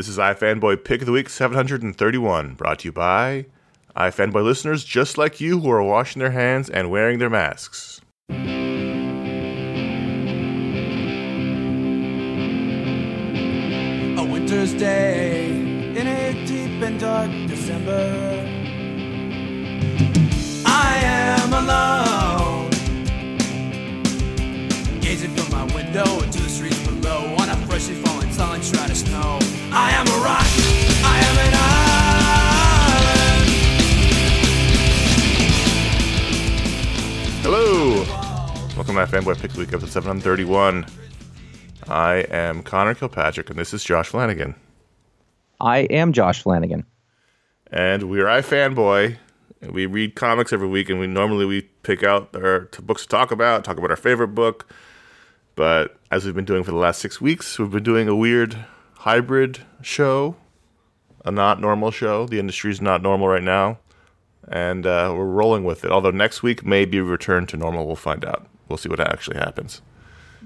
This is iFanboy Pick of the Week 731, brought to you by iFanboy listeners just like you who are washing their hands and wearing their masks. A winter's day in a deep and dark December. I am alone, gazing from my window Welcome to iFanboy Pick of the Week episode 731. I am Conor Kilpatrick, and this is Josh Flanagan. I am Josh Flanagan. And we're iFanboy. and We read comics every week, and we normally we pick out our books to talk about, talk about our favorite book. But as we've been doing for the last six weeks, we've been doing a weird hybrid show, a not normal show. The industry's not normal right now, and uh, we're rolling with it. Although next week may be a return to normal. We'll find out. We'll see what actually happens.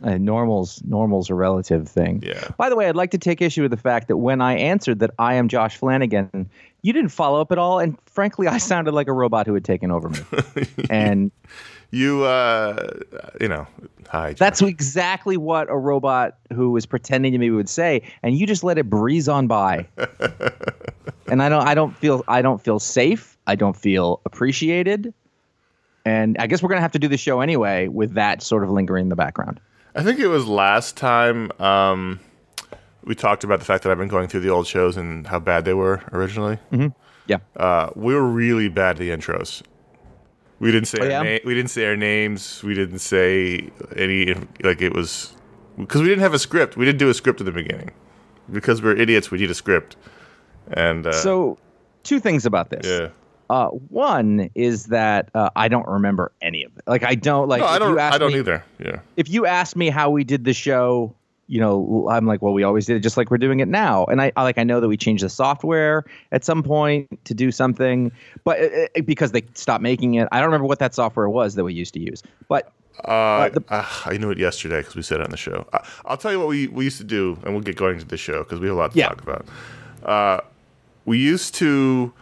Uh, normal's normal's a relative thing. Yeah. By the way, I'd like to take issue with the fact that when I answered that I am Josh Flanagan, you didn't follow up at all, and frankly, I sounded like a robot who had taken over me. and You, uh, you know, hi. Josh. that's exactly what a robot who was pretending to me would say, and you just let it breeze on by. and I don't, I don't feel, I don't feel safe. I don't feel appreciated. And I guess we're gonna have to do the show anyway with that sort of lingering in the background. I think it was last time um, we talked about the fact that I've been going through the old shows and how bad they were originally. Yeah. Uh, we were really bad at the intros. We didn't say Oh, our yeah? na- we didn't say our names. We didn't say any like it was because we didn't have a script. We didn't do a script at the beginning because we're idiots. We need a script. And uh, So, two things about this. yeah, Uh, one is that uh, I don't remember any of it. Like I don't like. no, I don't. I don't me, either. Yeah, If you ask me how we did the show, you know, I'm like, well, we always did it just like we're doing it now. And I, I like I know that we changed the software at some point to do something, but uh, uh, because they stopped making it, I don't remember what that software was that we used to use. But Uh, the- uh, I knew it yesterday because we said it on the show. I, I'll tell you what we, we used to do, and we'll get going to the show because we have a lot to Yeah. talk about. Uh, we used to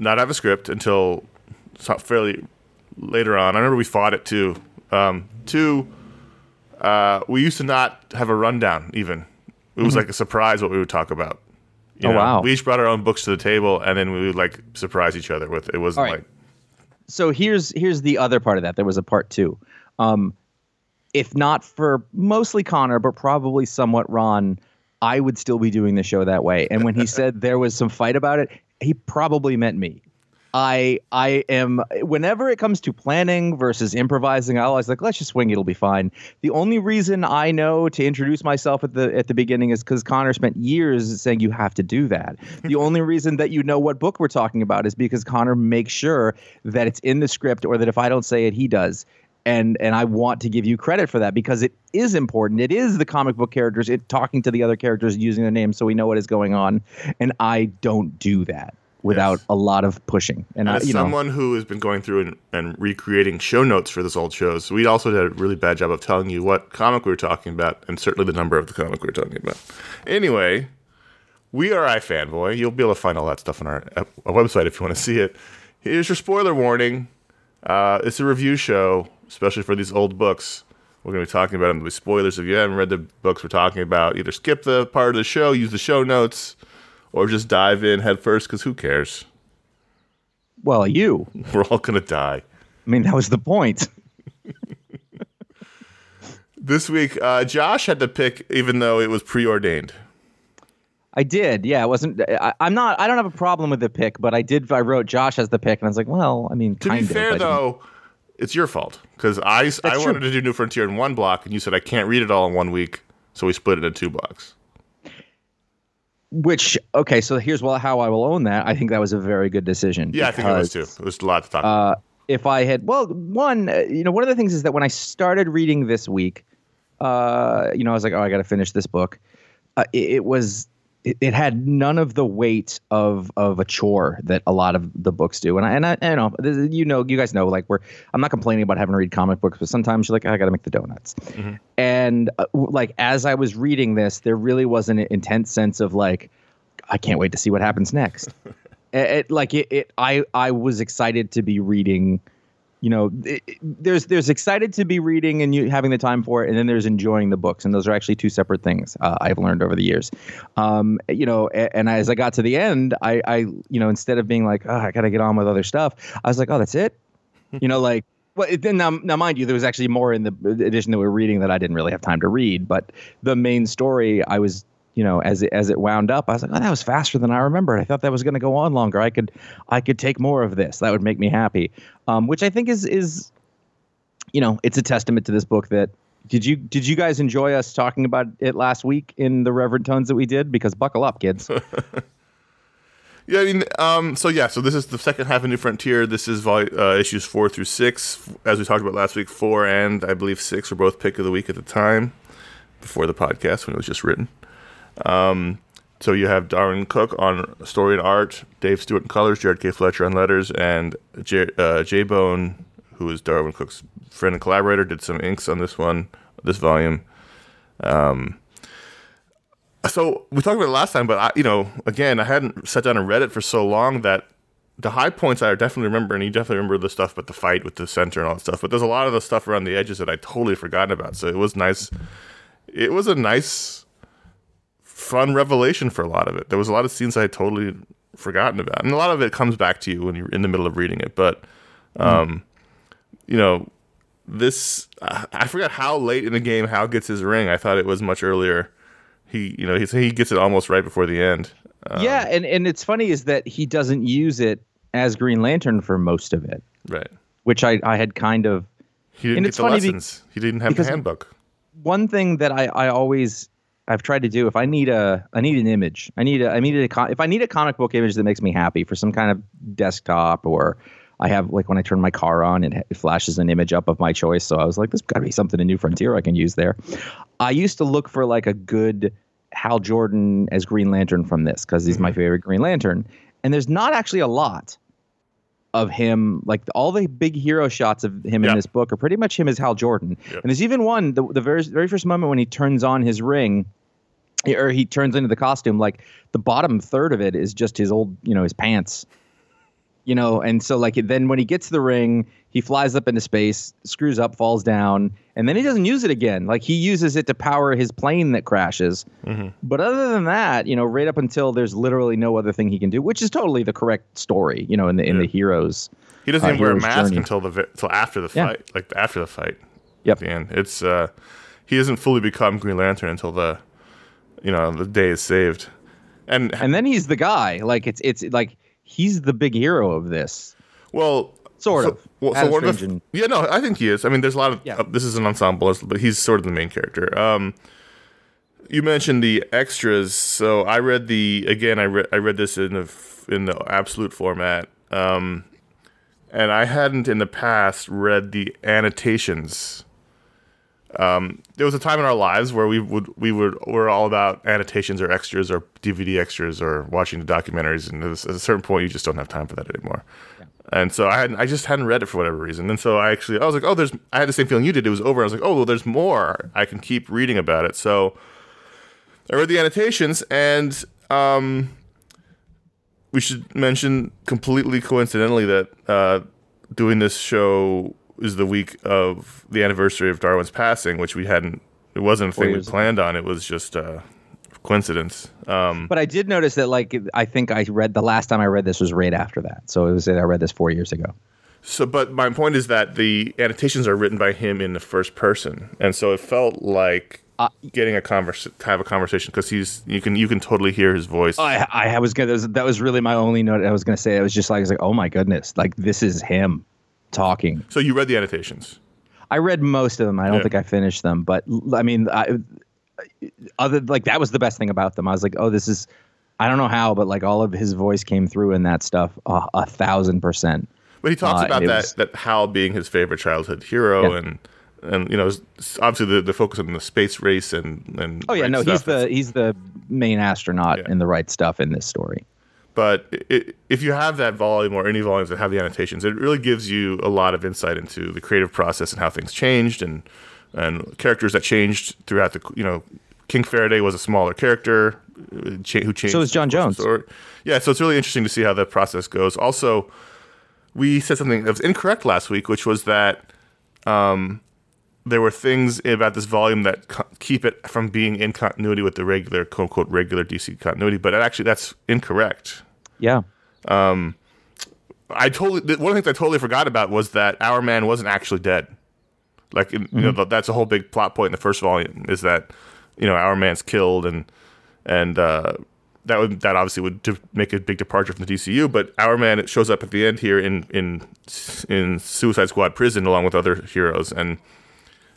not have a script until fairly later on. I remember we fought it too. Um, two, uh, we used to not have a rundown even. It was like a surprise what we would talk about. You Mm-hmm. Oh, wow. We each brought our own books to the table, and then we would like surprise each other with. It wasn't All right. like so here's here's the other part of that. There was a part two. Um, if not for mostly Conor, but probably somewhat Ron, I would still be doing the show that way. And when he said there was some fight about it, he probably meant me. I I am whenever it comes to planning versus improvising, I always like let's just swing. It'll be fine. The only reason I know to introduce myself at the at the beginning is because Conor spent years saying you have to do that. The only reason that you know what book we're talking about is because Conor makes sure that it's in the script, or that if I don't say it, he does. And and I want to give you credit for that because it is important. It is the comic book characters, it talking to the other characters using their names so we know what is going on. And I don't do that without Yes. a lot of pushing. And I, As you know, someone who has been going through and, and recreating show notes for this old shows, we also did a really bad job of telling you what comic we were talking about and certainly the number of the comic we were talking about. Anyway, we are iFanboy. You'll be able to find all that stuff on our, uh, our website if you want to see it. Here's your spoiler warning. Uh, it's a review show, especially for these old books. We're going to be talking about them. There'll be spoilers. If you haven't read the books we're talking about, either skip the part of the show, use the show notes, or just dive in head first because who cares? well, you. We're all going to die. I mean, that was the point. This week, uh, Josh had to pick, even though it was preordained. I did. Yeah, it wasn't. I, I'm not. I don't have a problem with the pick, but I did. I wrote Josh as the pick, and I was like, well, I mean, To kind be fair, though, it's your fault because I, I true. wanted to do New Frontier in one block, and you said I can't read it all in one week, so we split it in two blocks. Which okay, so here's well how I will own that. I think that was a very good decision. Yeah, I think it was too. It was a lot to talk about. Uh, if I had well, one, uh, you know, one of the things is that when I started reading this week, uh, you know, I was like, oh, I got to finish this book. Uh, it, it was. It, it had none of the weight of of a chore that a lot of the books do, and I and I, I know this you know you guys know like we're I'm not complaining about having to read comic books, but sometimes you're like I got to make the donuts, and uh, like as I was reading this, there really was an intense sense of like, I can't wait to see what happens next. it, it- like it, it, I I was excited to be reading. You know, it, there's there's excited to be reading and you having the time for it, and then there's enjoying the books, and those are actually two separate things. Uh, I've learned over the years. Um, you know, a- and as I got to the end, I, I you know, instead of being like, oh, I got to get on with other stuff, I was like, oh, that's it. you know, like. Well, then now, now, mind you, there was actually more in the edition that we we're reading that I didn't really have time to read. But the main story, I was you know, as it, as it wound up, I was like, oh, that was faster than I remembered. I thought that was going to go on longer. I could, I could take more of this. That would make me happy. Um, which I think is is, you know, it's a testament to this book that. Did you did you guys enjoy us talking about it last week in the Reverend Tones that we did? Because buckle up, kids. Yeah, I mean, um, so yeah, so this is the second half of New Frontier. This is vol- uh, issues four through six, as we talked about last week. Four and I believe six were both pick of the week at the time, before the podcast when it was just written. Um, so you have Darwyn Cooke on story and art, Dave Stewart on colors, Jared K. Fletcher on letters, and J, uh, Bone, who is Darwyn Cooke's friend and collaborator, did some inks on this one, this volume. Um, so we talked about it last time, but I, you know, again, I hadn't sat down and read it for so long that the high points I definitely remember, and you definitely remember the stuff, but the fight with the center and all that stuff. But there's a lot of the stuff around the edges that I totally forgotten about. So it was nice. It was a nice, fun revelation for a lot of it. There was a lot of scenes I had totally forgotten about, and a lot of it comes back to you when you're in the middle of reading it. But, um, you know, this I I forgot how late in the game Hal gets his ring. I thought it was much earlier. He, you know, he he gets it almost right before the end. Um, yeah, and and it's funny is that he doesn't use it as Green Lantern for most of it, right. which I I had kind of He didn't And get it's the funny be- lessons. he didn't have the handbook. one thing that I, I always I've tried to do if I need a I need an image I need a I need a if I need a comic book image that makes me happy for some kind of desktop or I have like when I turn my car on it, it flashes an image up of my choice so I was like there's got to be something in New Frontier I can use there. I used to look for like a good Hal Jordan as Green Lantern from this because he's my mm-hmm. favorite Green Lantern and there's not actually a lot of him like all the big hero shots of him Yeah. in this book are pretty much him as Hal Jordan. Yep. And there's even one the, the very very first moment when he turns on his ring or he turns into the costume like the bottom third of it is just his old you know his pants you know and so like then when he gets the ring he flies up into space screws up falls down and then he doesn't use it again like he uses it to power his plane that crashes but other than that you know right up until there's literally no other thing he can do which is totally the correct story you know in the in the heroes He doesn't uh, even wear a mask journey. until the until after the Yeah. fight, like after the fight. Yep. At the end, it's uh, he doesn't fully become Green Lantern until the, you know, the day is saved, and and then he's the guy like it's it's like he's the big hero of this well, Sort so, of. Well, so Adam one of the, yeah, no, I think he is. I mean, there's a lot of Yeah. uh, this is an ensemble, but he's sort of the main character. Um, you mentioned the extras, so I read the again. I read I read this in the in the absolute format, um, and I hadn't in the past read the annotations. Um, there was a time in our lives where we would we would were all about annotations or extras or DVD extras or watching the documentaries, and at a certain point you just don't have time for that anymore. And so I hadn't, I just hadn't read it for whatever reason. And so I actually, I was like, oh, there's, I had the same feeling you did. It was over. I was like, oh, well, there's more. I can keep reading about it. So I read the annotations and, um, we should mention completely coincidentally that, uh, doing this show is the week of the anniversary of Darwyn's passing, which we hadn't, it wasn't a thing we ago. planned on. It was just, uh, coincidence. Um, But I did notice that, like, I think I read the last time I read this was right after that. So it was I read this four years ago. So, but my point is that the annotations are written by him in the first person, and so it felt like Uh, getting a converse, have a conversation because he's you can you can totally hear his voice. I, I was gonna. That was, that was really my only note. I was gonna say. I was just like, I was like, oh my goodness, like this is him talking. so you read the annotations. I read most of them. I don't Yeah. think I finished them, but I mean, I, other like that was the best thing about them. I was like, oh, this is. I don't know how, but like all of his voice came through in that stuff uh, a thousand percent. But he talks Uh, about that was- that Hal being his favorite childhood hero, Yeah. and and you know obviously the, the focus on the space race and and Oh yeah, right no, he's the he's the main astronaut Yeah. in the right stuff in this story. But i i if you have that volume or any volumes that have the annotations, it really gives you a lot of insight into the creative process and how things changed and and characters that changed throughout the you know King Faraday was a smaller character uh, who changed. So is John the course of Jones. Yeah, so it's really interesting to see how that process goes. Also, we said something that was incorrect last week, which was that um, there were things about this volume that co- keep it from being in continuity with the regular, quote unquote, regular DC continuity. But actually, that's incorrect. Yeah. I totally one of the things I totally forgot about was that Hourman wasn't actually dead. Like in, you know, that's a whole big plot point in the first volume is that you know Hourman's killed and and uh, that would that obviously would de- make a big departure from the DCU. But Hourman it shows up at the end here in in in Suicide Squad prison along with other heroes and.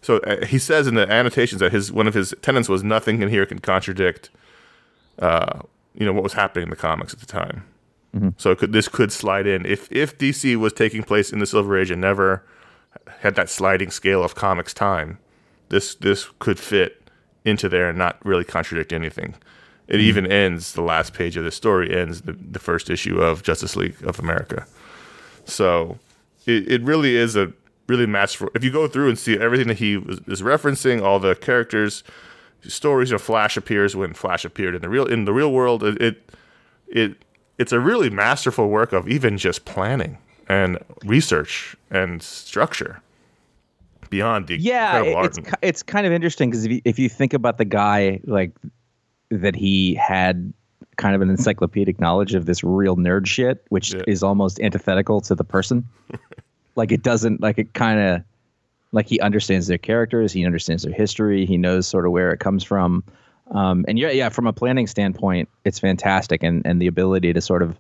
So uh, he says in the annotations that his one of his tenants was nothing in here can contradict, uh, you know, what was happening in the comics at the time. So it could, this could slide in if if DC was taking place in the Silver Age and never had that sliding scale of comics time. This this could fit into there and not really contradict anything. It even ends the last page of the story ends the, the first issue of Justice League of America. So it, it really is a really masterful. If you go through and see everything that he was, is referencing, all the characters, stories, you know, Flash appears when Flash appeared in the real in the real world. It it, it it's a really masterful work of even just planning and research and structure beyond the yeah incredible art. it's it's kind of interesting because if you, if you think about the guy like that he had kind of an encyclopedic knowledge of this real nerd shit which Yeah. is almost antithetical to the person like it doesn't like it kind of like he understands their characters he understands their history he knows sort of where it comes from um, and yeah yeah from a planning standpoint it's fantastic and and the ability to sort of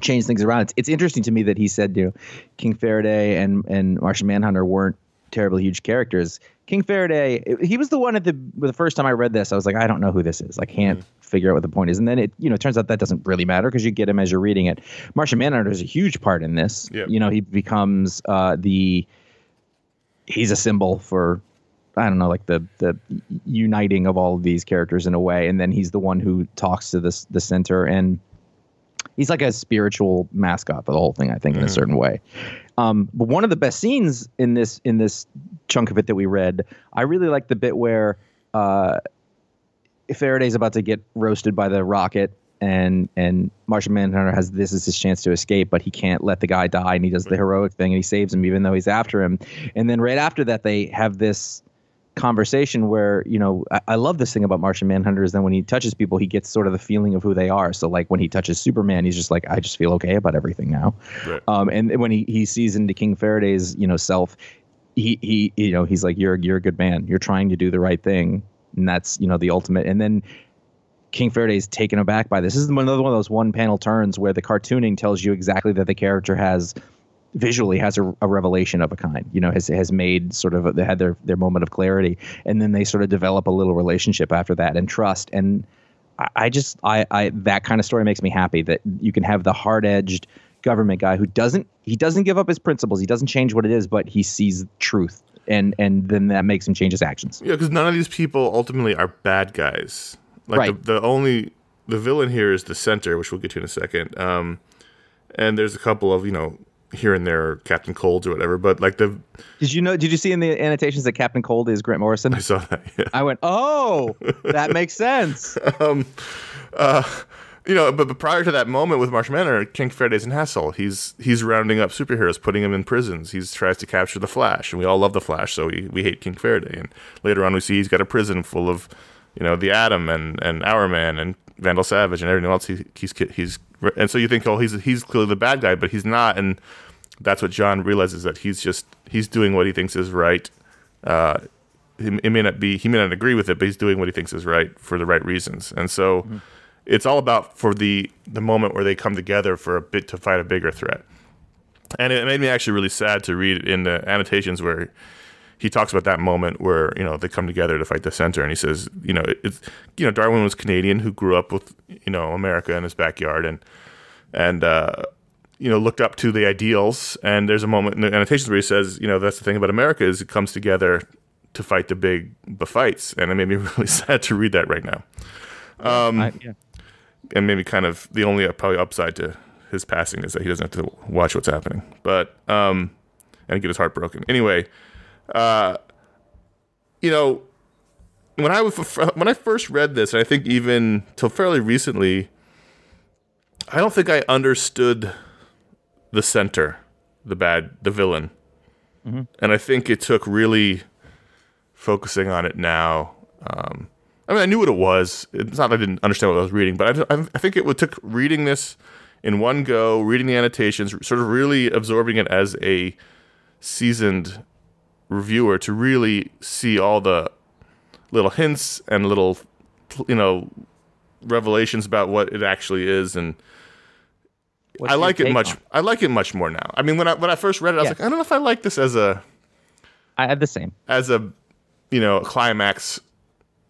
change things around. It's, it's interesting to me that he said, you know, King Faraday and and Martian Manhunter weren't terribly huge characters. King Faraday, he was the one at the the first time I read this, I was like, I don't know who this is. I can't figure out what the point is. And then it, you know, turns out that doesn't really matter because you get him as you're reading it. Martian Manhunter is a huge part in this. Yeah. You know, he becomes uh, the he's a symbol for I don't know, like the the uniting of all of these characters in a way, and then he's the one who talks to this the center, and he's like a spiritual mascot for the whole thing, I think, in a certain way. Um, but one of the best scenes in this in this chunk of it that we read, I really like the bit where uh, Faraday's about to get roasted by the rocket. And and Martian Manhunter has this is his chance to escape, but he can't let the guy die, and he does the heroic thing, and he saves him, even though he's after him. And then right after that, they have this conversation where you know I, I love this thing about Martian Manhunter is that when he touches people, he gets sort of the feeling of who they are. So like when he touches Superman, he's just like I just feel okay about everything now. Right. Um, and when he, he sees into King Faraday's you know self, he he you know he's like you're you're a good man. You're trying to do the right thing, and that's you know the ultimate. And then King Faraday's taken aback by this. This is another one of those one panel turns where the cartooning tells you exactly that the character has visually has a, a revelation of a kind. You know, has has made sort of a, they had their their moment of clarity, and then they sort of develop a little relationship after that and trust. And I, I just I I that kind of story makes me happy that you can have the hard edged government guy who doesn't he doesn't give up his principles. He doesn't change what it is, but he sees truth. And and then that makes him change his actions. Yeah, because none of these people ultimately are bad guys. Like Right. the, the only the villain here is the center, which we'll get to in a second. Um, and there's a couple of you know here and there Captain Colds or whatever, but like the Did you know? Did you see in the annotations that Captain Cold is Grant Morrison? I saw that. Yeah. I went, oh, that makes sense. you know, but, but prior to that moment with Marsh Manor, King Faraday's an asshole. He's he's rounding up superheroes, putting them in prisons. He tries to capture the Flash, and we all love the Flash, so we, we hate King Faraday. And later on, we see he's got a prison full of, you know, the Atom and and Hourman and Vandal Savage and everything else. He, he's he's and so you think, oh, he's he's clearly the bad guy, but he's not. And that's what J'onn realizes that he's just he's doing what he thinks is right. Uh, he may not be he may not agree with it, but he's doing what he thinks is right for the right reasons. And so it's all about for the the moment where they come together for a bit to fight a bigger threat. And it made me actually really sad to read in the annotations where he talks about that moment where you know they come together to fight the center, and he says, you know, it's you know Darwyn was Canadian who grew up with you know America in his backyard, and and uh, you know looked up to the ideals. And there's a moment in the annotations where he says, you know, that's the thing about America is it comes together to fight the big the fights, and it made me really sad to read that right now I- yeah. And maybe kind of the only uh, probably upside to his passing is that he doesn't have to watch what's happening, but um, and get his heart broken. Anyway, uh, you know, when I was when I first read this, and I think even till fairly recently, I don't think I understood the center, the bad, the villain, and I think it took really focusing on it now. Um, I mean, I knew what it was. It's not that I didn't understand what I was reading, but I, I, I think it would- took reading this in one go, reading the annotations, sort of really absorbing it as a seasoned reviewer to really see all the little hints and little, you know, revelations about what it actually is and. What's I like it much. on I like it much more now. I mean, when I when I first read it, I was Yeah. like, I don't know if I like this as a I had the same. as a you know climax.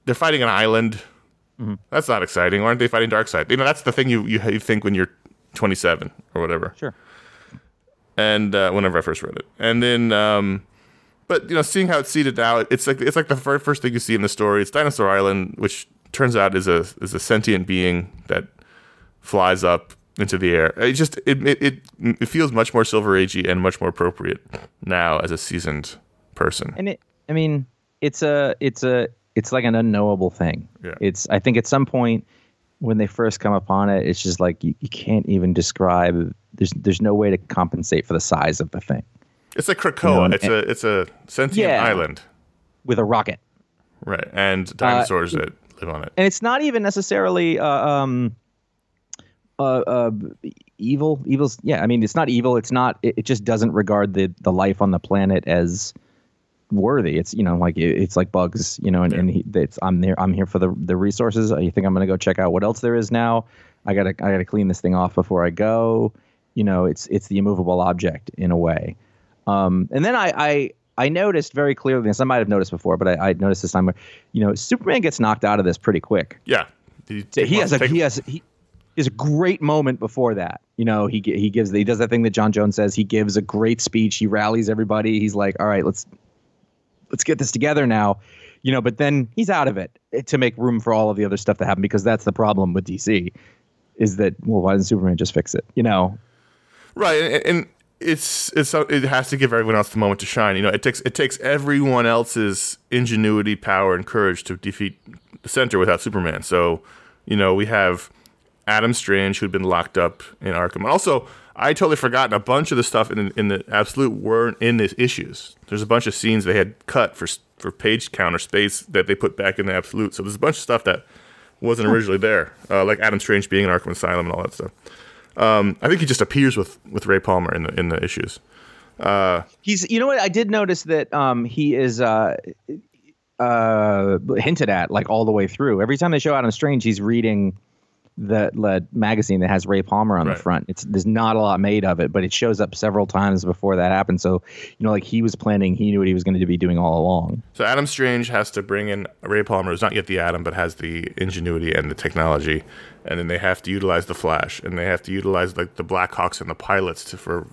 They're fighting an island. Mm-hmm. That's not exciting. Why aren't they fighting Darkseid? You know, that's the thing you you, you think when you're 27 or whatever. Sure. And uh, whenever I first read it, and then um, but you know, seeing how it's seated now, it's like it's like the very first thing you see in the story. It's Dinosaur Island, which turns out is a is a sentient being that flies up into the air. It just it it it, it feels much more Silver Agey and much more appropriate now as a seasoned person. and it i mean it's a it's a it's like an unknowable thing Yeah. it's i think at some point when they first come upon it it's just like you, you can't even describe there's there's no way to compensate for the size of the thing It's a Krakoa. know, it's a it's a sentient Yeah. island, with a rocket right? And dinosaurs that live on it. and it's not even necessarily uh, um uh, uh evil evil's yeah i mean it's not evil it's not it, it just doesn't regard the the life on the planet as worthy it's you know like it's like bugs you know and, and he, it's i'm there i'm here for the the resources you think i'm gonna go check out what else there is now i gotta i gotta clean this thing off before i go you know it's it's the immovable object in a way um and then i i I noticed very clearly, this. I might have noticed before, but I, I noticed this time where, you know, Superman gets knocked out of this pretty quick. Yeah, he, So he has a he has he, has a great moment before that. You know, he he gives he does that thing that J'onn J'onzz says. He gives a great speech. He rallies everybody. He's like, "All right, let's let's get this together now." You know, but then he's out of it to make room for all of the other stuff to happen because that's the problem with DC is that well, why doesn't Superman just fix it? You know, right, and, and it's it's it has to give everyone else the moment to shine. You know, it takes it takes everyone else's ingenuity, power, and courage to defeat the Center without Superman. So, you know, we have Adam Strange who'd been locked up in Arkham. Also, I totally forgotten a bunch of the stuff in in the Absolute weren't in the issues. There's a bunch of scenes they had cut for for page counter space that they put back in the Absolute. So there's a bunch of stuff that wasn't originally there, uh, like Adam Strange being in Arkham Asylum and all that stuff. Um, I think he just appears with with Ray Palmer in the in the issues. he's you know what I did notice that um he is uh uh hinted at like all the way through. Every time they show Adam Strange, he's reading the, the magazine that has Ray Palmer on Right. the front. It's there's not a lot made of it, but it shows up several times before that happened. So you know, like he was planning, he knew what he was going to be doing all along. So Adam Strange has to bring in Ray Palmer, who's not yet the Atom, but has the ingenuity and the technology, and then they have to utilize the Flash, and they have to utilize like the Blackhawks and the pilots to, for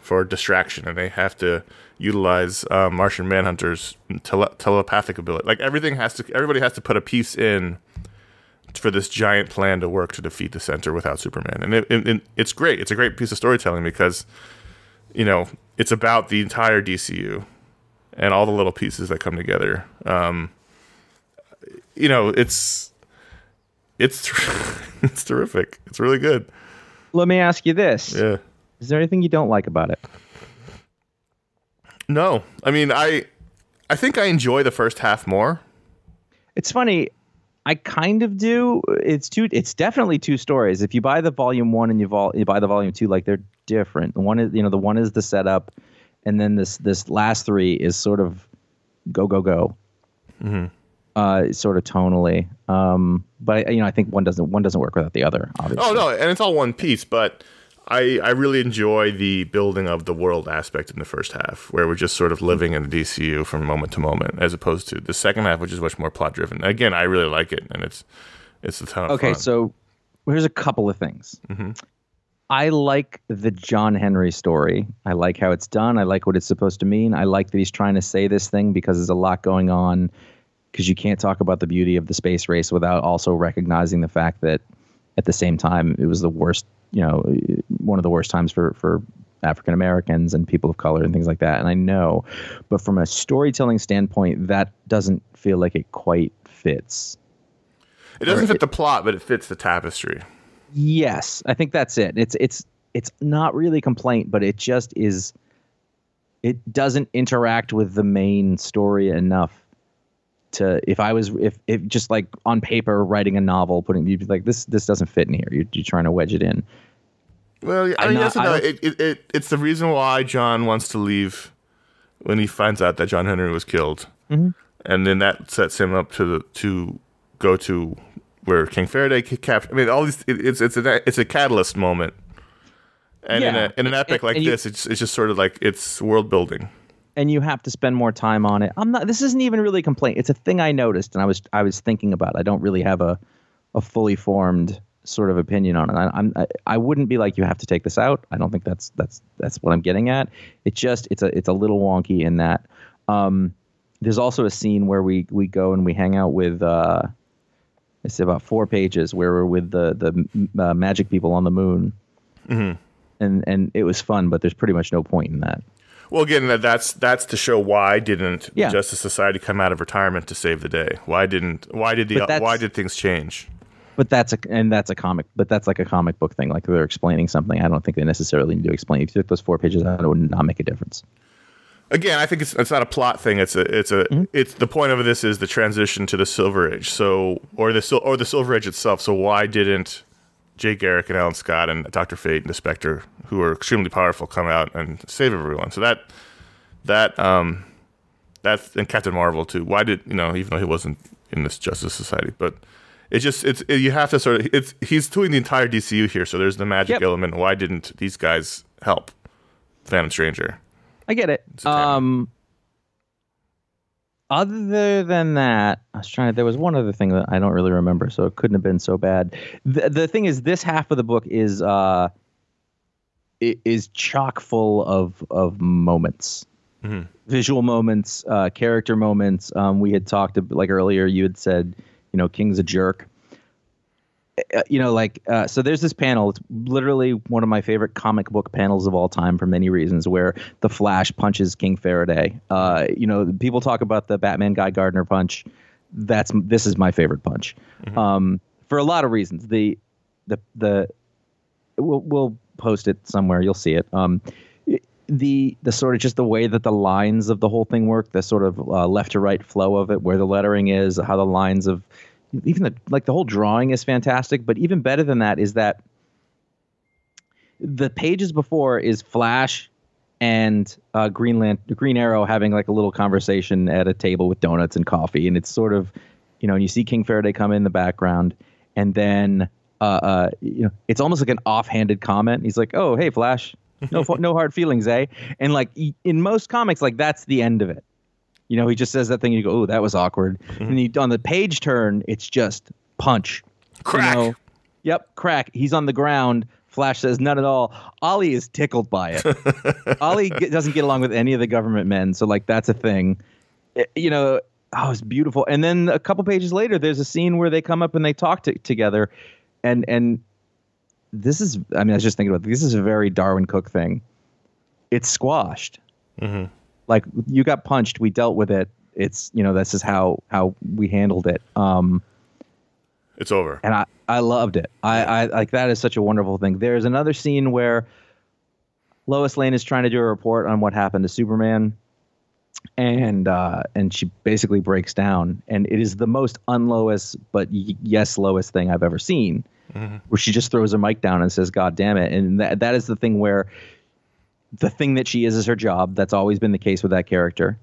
for distraction, and they have to utilize uh, Martian Manhunter's tele- telepathic ability. Like everything has to, everybody has to put a piece in for this giant plan to work to defeat the Center without Superman, and it, it, it- it's great. It's a great piece of storytelling because you know it's about the entire DCU and all the little pieces that come together. Um, you know, it's it's it's terrific. It's really good. Let me ask you this: Yeah. Is there anything you don't like about it? No, I mean, I I think I enjoy the first half more. It's funny. I kind of do. It's two. It's definitely two stories. If you buy the volume one and you, vol- you buy the volume two, like they're different. The one is, you know, the one is the setup, and then this this last three is sort of go go go. Uh, sort of tonally. Um, but you know, I think one doesn't one doesn't work without the other. Obviously. Oh no, and it's all one piece, but I I really enjoy the building of the world aspect in the first half, where we're just sort of living in the DCU from moment to moment, as opposed to the second half, which is much more plot driven. Again, I really like it, and it's it's a ton of Okay, fun. so here's a couple of things. Mm-hmm. I like the John Henry story. I like how it's done. I like what it's supposed to mean. I like that he's trying to say this thing because there's a lot going on. Because you can't talk about the beauty of the space race without also recognizing the fact that at the same time it was the worst, you know, one of the worst times for for African Americans and people of color and things like that. And I know, but from a storytelling standpoint, that doesn't feel like it quite fits. It doesn't Or fit it- the plot, but it fits the tapestry. Yes, I think that's it. It's it's it's not really complaint, but it just is. It doesn't interact with the main story enough to. If I was if if just like on paper writing a novel, putting you'd be like this this doesn't fit in here. You're, you're trying to wedge it in. Well, I mean, yes and no. It, it, it, it's the reason why J'onn wants to leave when he finds out that John Henry was killed, Mm-hmm. and then that sets him up to the, to go to where King Faraday captured. I mean, all these. It, it's it's a it's a catalyst moment, and in, a, in an epic And- like and you- this, it's it's just sort of like it's world building. And you have to spend more time on it. I'm not. This isn't even really a complaint. It's a thing I noticed, and I was I was thinking about. I don't really have a a fully formed sort of opinion on it. I, I'm I, I wouldn't be like you have to take this out. I don't think that's that's that's what I'm getting at. It just it's a it's a little wonky in that. Um, there's also a scene where we we go and we hang out with. Uh, it's about four pages where we're with the the uh, magic people on the moon. And and it was fun, but there's pretty much no point in that. Well, again, that's that's to show why didn't Yeah. Justice Society come out of retirement to save the day? Why didn't why did the why did things change? but that's a and that's a comic but that's like a comic book thing like they're explaining something i don't think they necessarily need to explain if you took those four pages out it would not make a difference Again, I think it's it's not a plot thing. It's a it's a Mm-hmm. it's the point of this is the transition to the Silver Age. So or the Sil- or the Silver Age itself. So why didn't Jay Garrick and Alan Scott and Doctor Fate and the Spectre, who are extremely powerful, come out and save everyone? So that that um that's and Captain Marvel too. Why did you know even though he wasn't in this Justice Society, but it just it's it, you have to sort of it's he's doing the entire DCU here. So there's the magic Yep. element. Why didn't these guys help Phantom Stranger? i get it um other than that i was trying to there was one other thing that i don't really remember so it couldn't have been so bad the, the thing is this half of the book is uh is chock full of of moments visual moments, uh, character moments. Um, we had talked like earlier. You had said, you know, King's a jerk. Uh, you know, like uh, so. There's this panel. It's literally one of my favorite comic book panels of all time for many reasons. Where the Flash punches King Faraday. Uh, you know, people talk about the Batman Guy Gardner punch. That's this is my favorite punch, um, for a lot of reasons. The the the we'll we'll post it somewhere. You'll see it. Um, the the sort of just the way that the lines of the whole thing work, the sort of uh, left to right flow of it, where the lettering is, how the lines of even the like the whole drawing is fantastic. But even better than that is that the pages before is Flash and uh, Greenland Green Arrow having like a little conversation at a table with donuts and coffee, and it's sort of you know, and you see King Faraday come in the background, and then uh, uh, you know, it's almost like an offhanded comment. He's like, "Oh, hey, Flash, no, no hard feelings, eh?" And like in most comics, like that's the end of it. You know, he just says that thing, and you go, "Oh, that was awkward." Mm-hmm. And he, on the page turn, it's just punch, Crack. You know? Yep, crack. He's on the ground. Flash says none at all. Ollie is tickled by it. Ollie g- doesn't get along with any of the government men, so like that's a thing. It- you know, oh, it's beautiful. And then a couple pages later, there's a scene where they come up and they talk to, together, and and this is, I mean, I was just thinking about this is a very Darwyn Cooke thing. It's squashed. Mm-hmm. Like you got punched, we dealt with it. It's you know this is how how we handled it. Um, It's over. and I, I loved it. I, I like that is such a wonderful thing. There's another scene where Lois Lane is trying to do a report on what happened to Superman, and uh, and she basically breaks down, and it is the most unLois but y- yes Lois thing I've ever seen, where she just throws her mic down and says, "God damn it!" And that that is the thing where the thing that she is is her job. That's always been the case with that character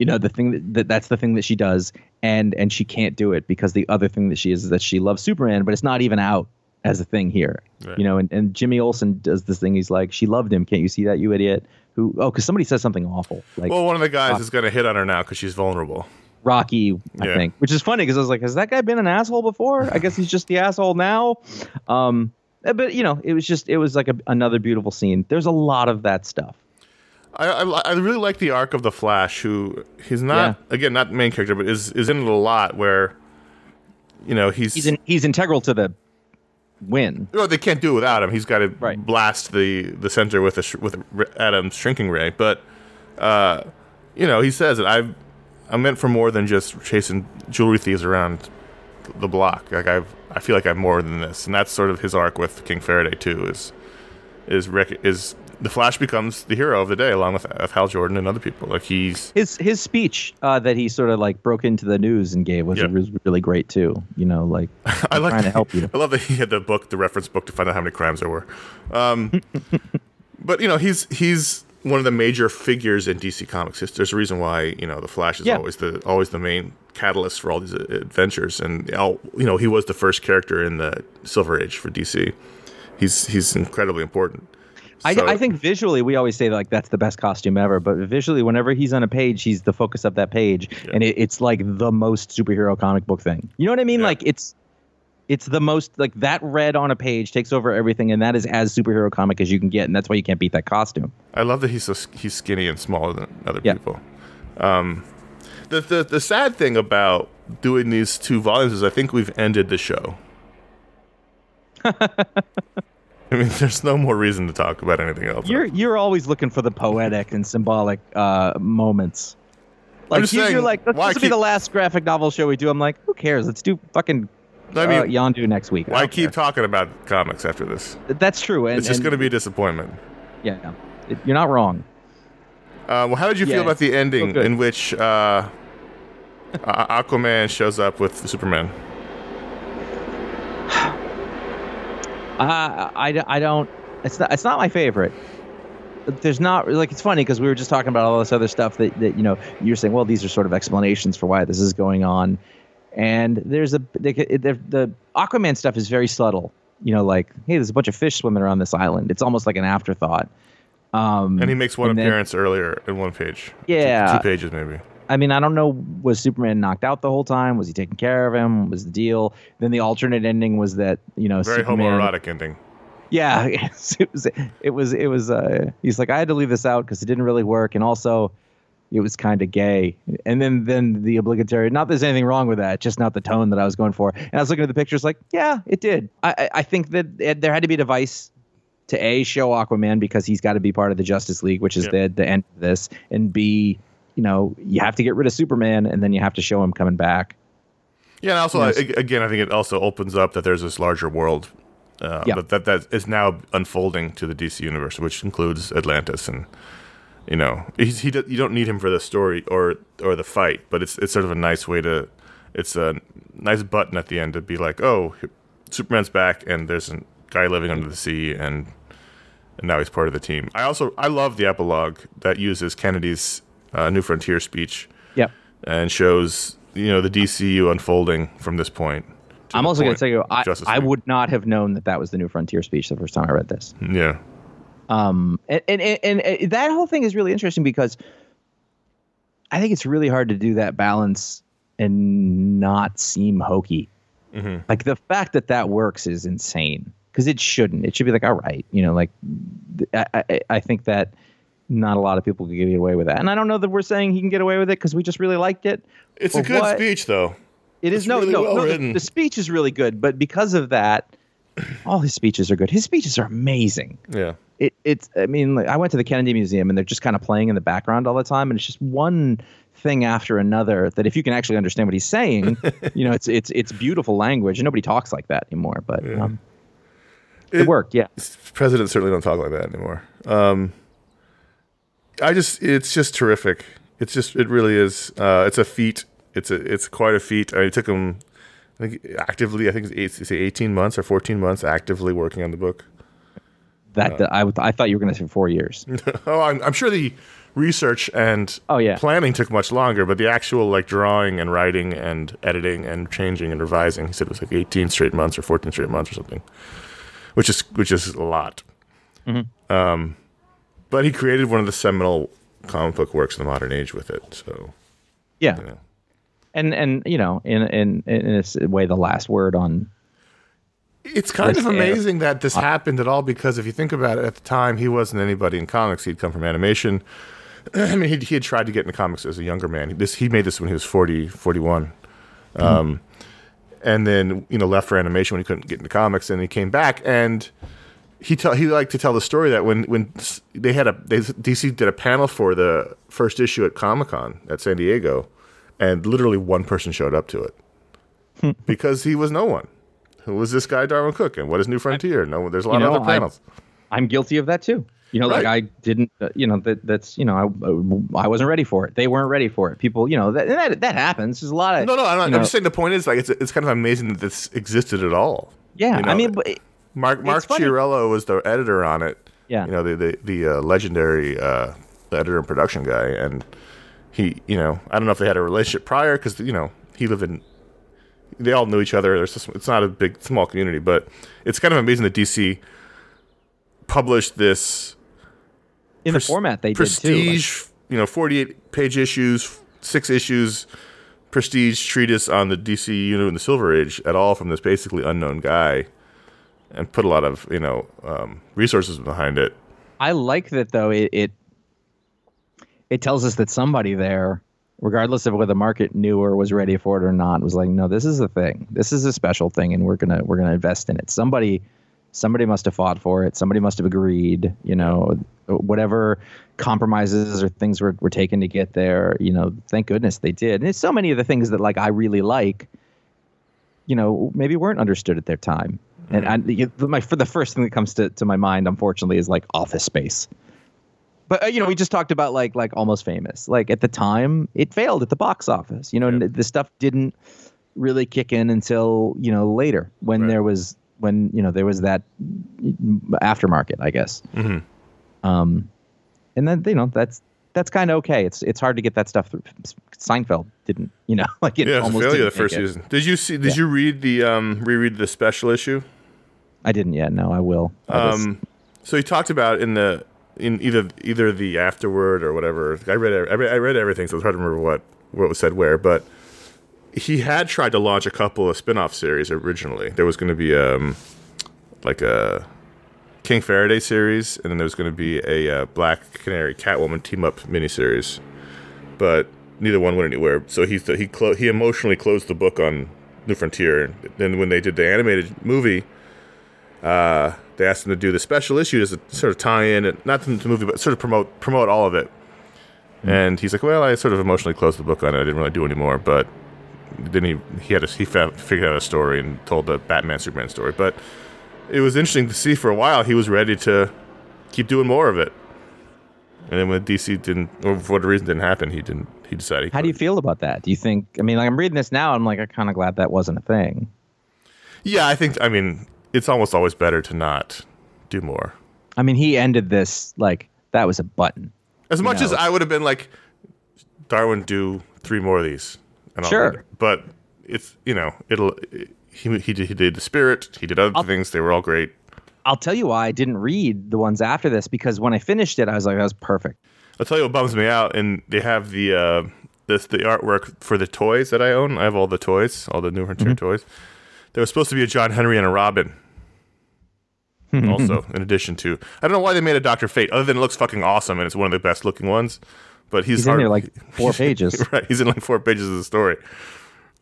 you know the thing that, that that's the thing that she does and and she can't do it because the other thing that she is is that she loves superman but it's not even out as a thing here Right. you know and, and jimmy olsen does this thing he's like she loved him can't you see that you idiot who oh because somebody says something awful like Well, one of the guys is going to hit on her now because she's vulnerable. rocky i Yeah. think which is funny because i was like has that guy been an asshole before i guess he's just the asshole now um but you know it was just it was like a, another beautiful scene there's a lot of that stuff I, I, I really like the arc of the Flash, who he's not again not the main character, but is is in it a lot. Where you know he's, he's in, he's integral to the win well, they can't do it without him. He's got to Right. blast the the center with a with Adam's shrinking ray. But uh, you know he says that I've I'm meant for more than just chasing jewelry thieves around the block. Like I've I feel like I'm more than this, and that's sort of his arc with King Faraday too. Is is rec- is the Flash becomes the hero of the day along with, with Hal Jordan and other people. Like he's His his speech uh, that he sort of like broke into the news and gave was, Yeah. was really great too. You know, like I like trying to help you. I love that he had the book, the reference book, to find out how many crimes there were. Um, but you know, he's he's one of the major figures in DC Comics. There's- a reason why you know the Flash is Yeah. always the always the main catalyst for all these adventures. And you know, he was the first character in the Silver Age for DC. He's he's incredibly important. I, So- I think visually we always say like that's the best costume ever, but visually whenever he's on a page, he's the focus of that page, and it, it's like the most superhero comic book thing. You know what I mean? Yeah. Like it's it's the most like that red on a page takes over everything, and that is as superhero comic as you can get, and that's why you can't beat that costume. I love that he's so he's skinny and smaller than other Yeah. people. Um, the, the the sad thing about doing these two volumes is I think we've ended the show. I mean, there's no more reason to talk about anything else. You're you're always looking for the poetic and symbolic uh, moments. Like you- you're like, this will be the last graphic novel show we do. I'm like, who cares? Let's do fucking I mean, uh, Yondu next week. I why keep care. talking about comics after this? That's true. And, It's just going to be a disappointment. yeah, it- you're not wrong. Uh, well, how did you Yeah, feel about the ending in which uh, Aquaman shows up with Superman? Uh, I, I don't. It's not. It's not my favorite. There's not like it's funny because we were just talking about all this other stuff that, that you know you're saying. Well, these are sort of explanations for why this is going on, and there's a the, the, the Aquaman stuff is very subtle. You know, like hey, there's a bunch of fish swimming around this island. It's almost like an afterthought. Um, And he makes one and then- appearance earlier in one page. Yeah. two pages maybe. I mean, I don't know. Was Superman knocked out the whole time? Was he taking care of him? Was the deal? Then the alternate ending was that you know Very Superman, homoerotic ending. Yeah, it was. It was. It was. Uh, he's like, I had to leave this out because it didn't really work, and also, it was kind of gay. And then, then the obligatory. Not there's anything wrong with that, just not the tone that I was going for. And I was looking at the pictures, like, yeah, it did. I, I, think that it, there had to be a device to a show Aquaman because he's got to be part of the Justice League, which is Yep. the the end of this, and b, you know, you have to get rid of Superman, and then you have to show him coming back. Yeah, and also Yes. Again, I think it also opens up that there's this larger world uh, Yeah. that, that that is now unfolding to the DC universe, which includes Atlantis, and you know, he's, he you don't need him for the story or or the fight, but it's it's sort of a nice way to, it's a nice button at the end to be like, oh, Superman's back, and there's a guy living under the sea, and and now he's part of the team. I also I love the epilogue that uses Kennedy's uh, New Frontier speech Yep. and shows you know the DCU unfolding from this point. I'm also going to tell you, I, I would not have known that that was the new Frontier speech the first time I read this. yeah Um, and, and, and, and that whole thing is really interesting because I think it's really hard to do that balance and not seem hokey. Mhm. Like the fact that that works is insane because it shouldn't. It should be like, all right, you know, like I, I, I think that not a lot of people could get away with that. And I don't know that we're saying he can get away with it because we just really liked it. it's a good what? speech though. It is It's no, really no, well no. The, the speech is really good, but because of that, all his speeches are good. His speeches are amazing Yeah, it, it's i mean like, i went to the kennedy museum and they're just kind of playing in the background all the time and it's just one thing after another that if you can actually understand what he's saying you know it's it's it's beautiful language and nobody talks like that anymore but um, it, It- worked yeah presidents certainly don't talk like that anymore. Um, I just it's just terrific. It's just it really is. Uh, it's a feat. It's a it's quite a feat. I mean, it took him. I think actively. I think it's eight, say eighteen months or fourteen months actively working on the book. That, that I, I thought you were going to say four years oh, I'm, I'm sure the research and Oh, yeah. planning took much longer, but the actual like drawing and writing and editing and changing and revising, he said it was like 18 straight months or 14 straight months or something, which is which is a lot. Mm-hmm. Um, but he created one of the seminal comic book works of the modern age with it. So yeah and and you know in in in a way the last word on It's kind of First air. amazing that this happened at all because if you think about it, at the time he wasn't anybody in comics. He'd come from animation. I mean, he he had tried to get into comics as a younger man. This he made this when he was 40, 41. Um, and then you know left for animation when he couldn't get into comics, and he came back and he tell he liked to tell the story that when when they had a they, DC did a panel for the first issue at Comic Con at San Diego, and literally one person showed up to it because he was no one. Who was this guy, Darwyn Cooke, and what is New Frontier? No, there's a lot You know, of other panels. I'm guilty of that too. You know, like I didn't, uh, you know, that that's, you know, I, I wasn't ready for it. They weren't ready for it. People, you know, that that, that happens. There's a lot of no, no, I'm, not, I'm just saying the point is like it's it's kind of amazing that this existed at all. Yeah, you know, I mean, but Mark Mark. Chiarello was the editor on it. Yeah. you know the the, the uh, legendary uh, editor and production guy, and he, you know, I don't know if they had a relationship prior because you know he lived in. They all knew each other. There's just, it's not a big small community, but it's kind of amazing that DC published this in pres- the format they did too. like- prestige, you know, 48 page issues, six issues, prestige treatise on the DC unit in the Silver Age at all from this basically unknown guy, and put a lot of you know um, resources behind it. I like that though. It, it it tells us that somebody there, regardless of whether the market knew or was ready for it or not, was like, no, this is a thing. This is a special thing, and we're gonna we're gonna invest in it. Somebody somebody must have fought for it. Somebody must have agreed. You know, whatever compromises or things were, were taken to get there. You know, thank goodness they did. And it's so many of the things that like I really like. You know, maybe weren't understood at their time. And mm-hmm. I, you- my for the first thing that comes to, to my mind, unfortunately, is like Office Space. But uh, you know, we just talked about like like Almost Famous. Like at the time, it failed at the box office. You know, Yeah. and the stuff didn't really kick in until you know later when Right. there was when you know there was that aftermarket, I guess. Mhm. Um, and then you know that's that's kind of okay. It's it's hard to get that stuff through. Seinfeld didn't, you know, like it Yeah, almost failure the first season. Did you see? Did you read the um, reread the special issue? I didn't yet. No, I will. I Um, so he talked about in the in either either the afterword or whatever. I read I read, everything, so it's hard to remember what what was said where. But he had tried to launch a couple of spin-off series originally. There was going to be um like a King Faraday series, and then there was going to be a uh, Black Canary Catwoman team up miniseries, but neither one went anywhere. So he he clo- he emotionally closed the book on New Frontier. And Then when they did the animated movie, uh, they asked him to do the special issue as a sort of tie-in, and not to the movie, but sort of promote promote all of it. And he's like, "Well, I sort of emotionally closed the book on it. I didn't really do any more." But then he he had a, he found, figured out a story and told the Batman Superman story. But it was interesting to see for a while he was ready to keep doing more of it. And then when DC didn't, or for whatever reason didn't happen, he didn't. He decided. How do you feel about that? Do you think? I mean, like I'm reading this now. I'm like, I'm kind of glad that wasn't a thing. Yeah, I think. I mean, it's almost always better to not do more. I mean, he ended this like that was a button. As much know. as I would have been like, Darwyn, do three more of these. And I'll Sure. it. But it's you know it'll he he did, he did the spirit. He did other things. They were all great. I'll tell you why I didn't read the ones after this because when I finished it, I was like, that was perfect. I'll tell you what bums me out. And they have the uh, this the artwork for the toys that I own. I have all the toys, all the New Frontier Mm-hmm. toys. There was supposed to be a John Henry and a Robin. Also, in addition to, I don't know why they made a Doctor Fate, other than it looks fucking awesome and it's one of the best looking ones. But he's, He's in there like four pages. right. He's in like four pages of the story.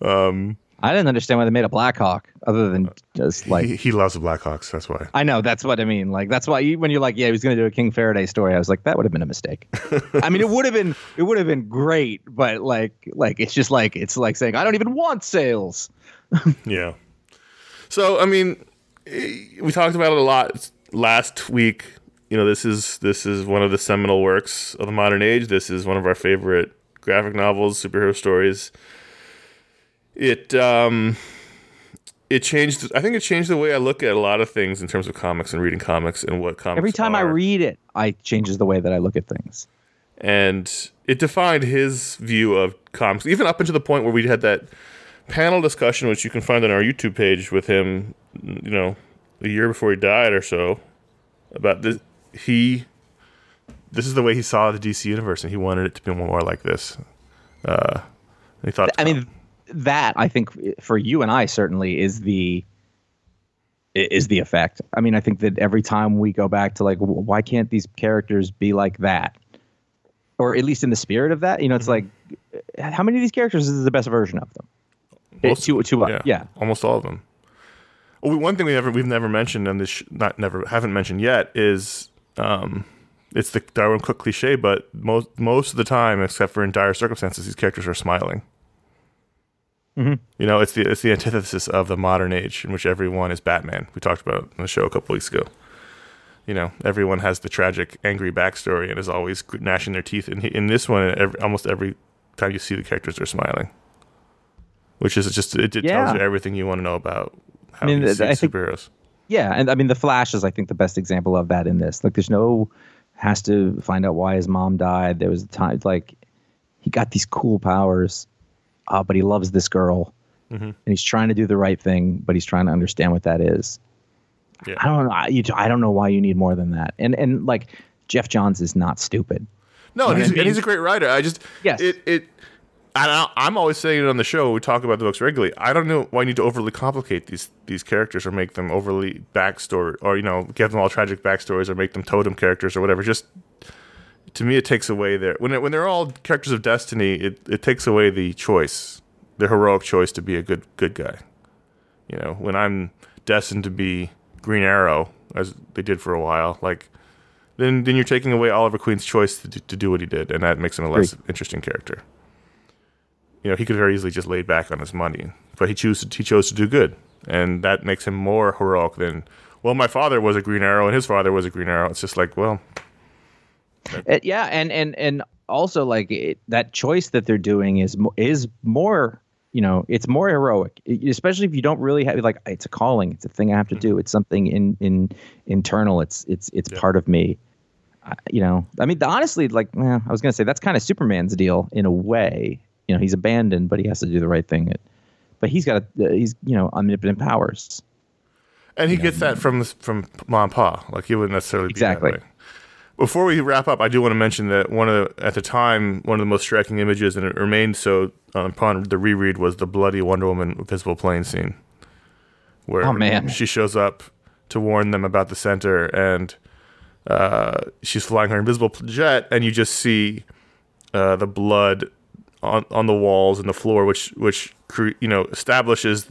Um, I didn't understand why they made a Blackhawk other than just like he, he loves the Blackhawks. That's why. I know that's what I mean. Like that's why you, when you're like, yeah, he was going to do a King Faraday story. I was like, that would have been a mistake. I mean, it would have been it would have been great, but like like it's just like it's like saying I don't even want sales. Yeah. So I mean, we talked about it a lot last week. You know, this is this is one of the seminal works of the modern age. This is one of our favorite graphic novels, superhero stories. It um, it changed. I think it changed the way I look at a lot of things in terms of comics and reading comics and what comics. Every time I read it, I changes the way that I look at things. and it defined his view of comics, even up until the point where we had that panel discussion, which you can find on our YouTube page with him, you know, a year before he died or so, about this. He, this is the way he saw the DC universe, and he wanted it to be more like this. Uh, he thought, I mean, that I think for you and I certainly is the is the effect. I mean, I think that every time we go back to like, why can't these characters be like that, or at least in the spirit of that? You know, it's like, how many of these characters is the best version of them? It- Most- to, to, uh, yeah. almost all of them. Well, one thing we never we've never mentioned on this sh- not never haven't mentioned yet is um, it's the Darwyn Cooke cliche, but most most of the time, except for in dire circumstances, these characters are smiling. You know, it's the it's the antithesis of the modern age in which everyone is Batman. We talked about it on the show a couple weeks ago. You know, everyone has the tragic, angry backstory and is always gnashing their teeth. And in this one, every, almost every time you see the characters, they're smiling, which is just it, it Yeah. tells you everything you want to know about how mean, I think- superheroes. Yeah, and I mean the Flash is I think the best example of that in this. Like there's no has to find out why his mom died. There was a time like he got these cool powers, uh, but he loves this girl, Mm-hmm. and he's trying to do the right thing, but he's trying to understand what that is. Yeah. I don't know. I, you, I don't know why you need more than that. And and like Geoff Johns is not stupid. No, and I he's, mean? and he's a great writer. I just Yes. it it. I- I'm always saying it on the show. We talk about the books regularly. I don't know why you need to overly complicate these these characters or make them overly backstory, or you know, give them all tragic backstories, or make them totem characters or whatever. Just to me, it takes away their when it, when they're all characters of destiny. It it takes away the choice, the heroic choice to be a good good guy. You know, when I'm destined to be Green Arrow, as they did for a while, like then then you're taking away Oliver Queen's choice to to do what he did, and that makes him a less interesting character. You know, he could very easily just lay back on his money, but he chose to, he chose to do good, and that makes him more heroic than well, my father was a Green Arrow and his father was a Green Arrow. It's just like, well, Uh, yeah, and and and also like it, that choice that they're doing is is more you know it's more heroic, especially if you don't really have like it's a calling, it's a thing I have to do, it's something in in internal, it's it's it's part of me. I, you know, I mean, honestly, like eh, I was gonna say that's kind of Superman's deal in a way. You know, he's abandoned, but he has to do the right thing. It, but he's got a, he's you know omnipotent powers. and he gets that from from mom and pa. Like he wouldn't necessarily be Exactly. Before we wrap up, I do want to mention that one of the, at the time one of the most striking images, and it remained so uh, upon the reread, was the bloody Wonder Woman visible plane scene, where Oh, man. she shows up to warn them about the center, and uh, she's flying her invisible jet, and you just see uh, the blood on on the walls and the floor, which which you know establishes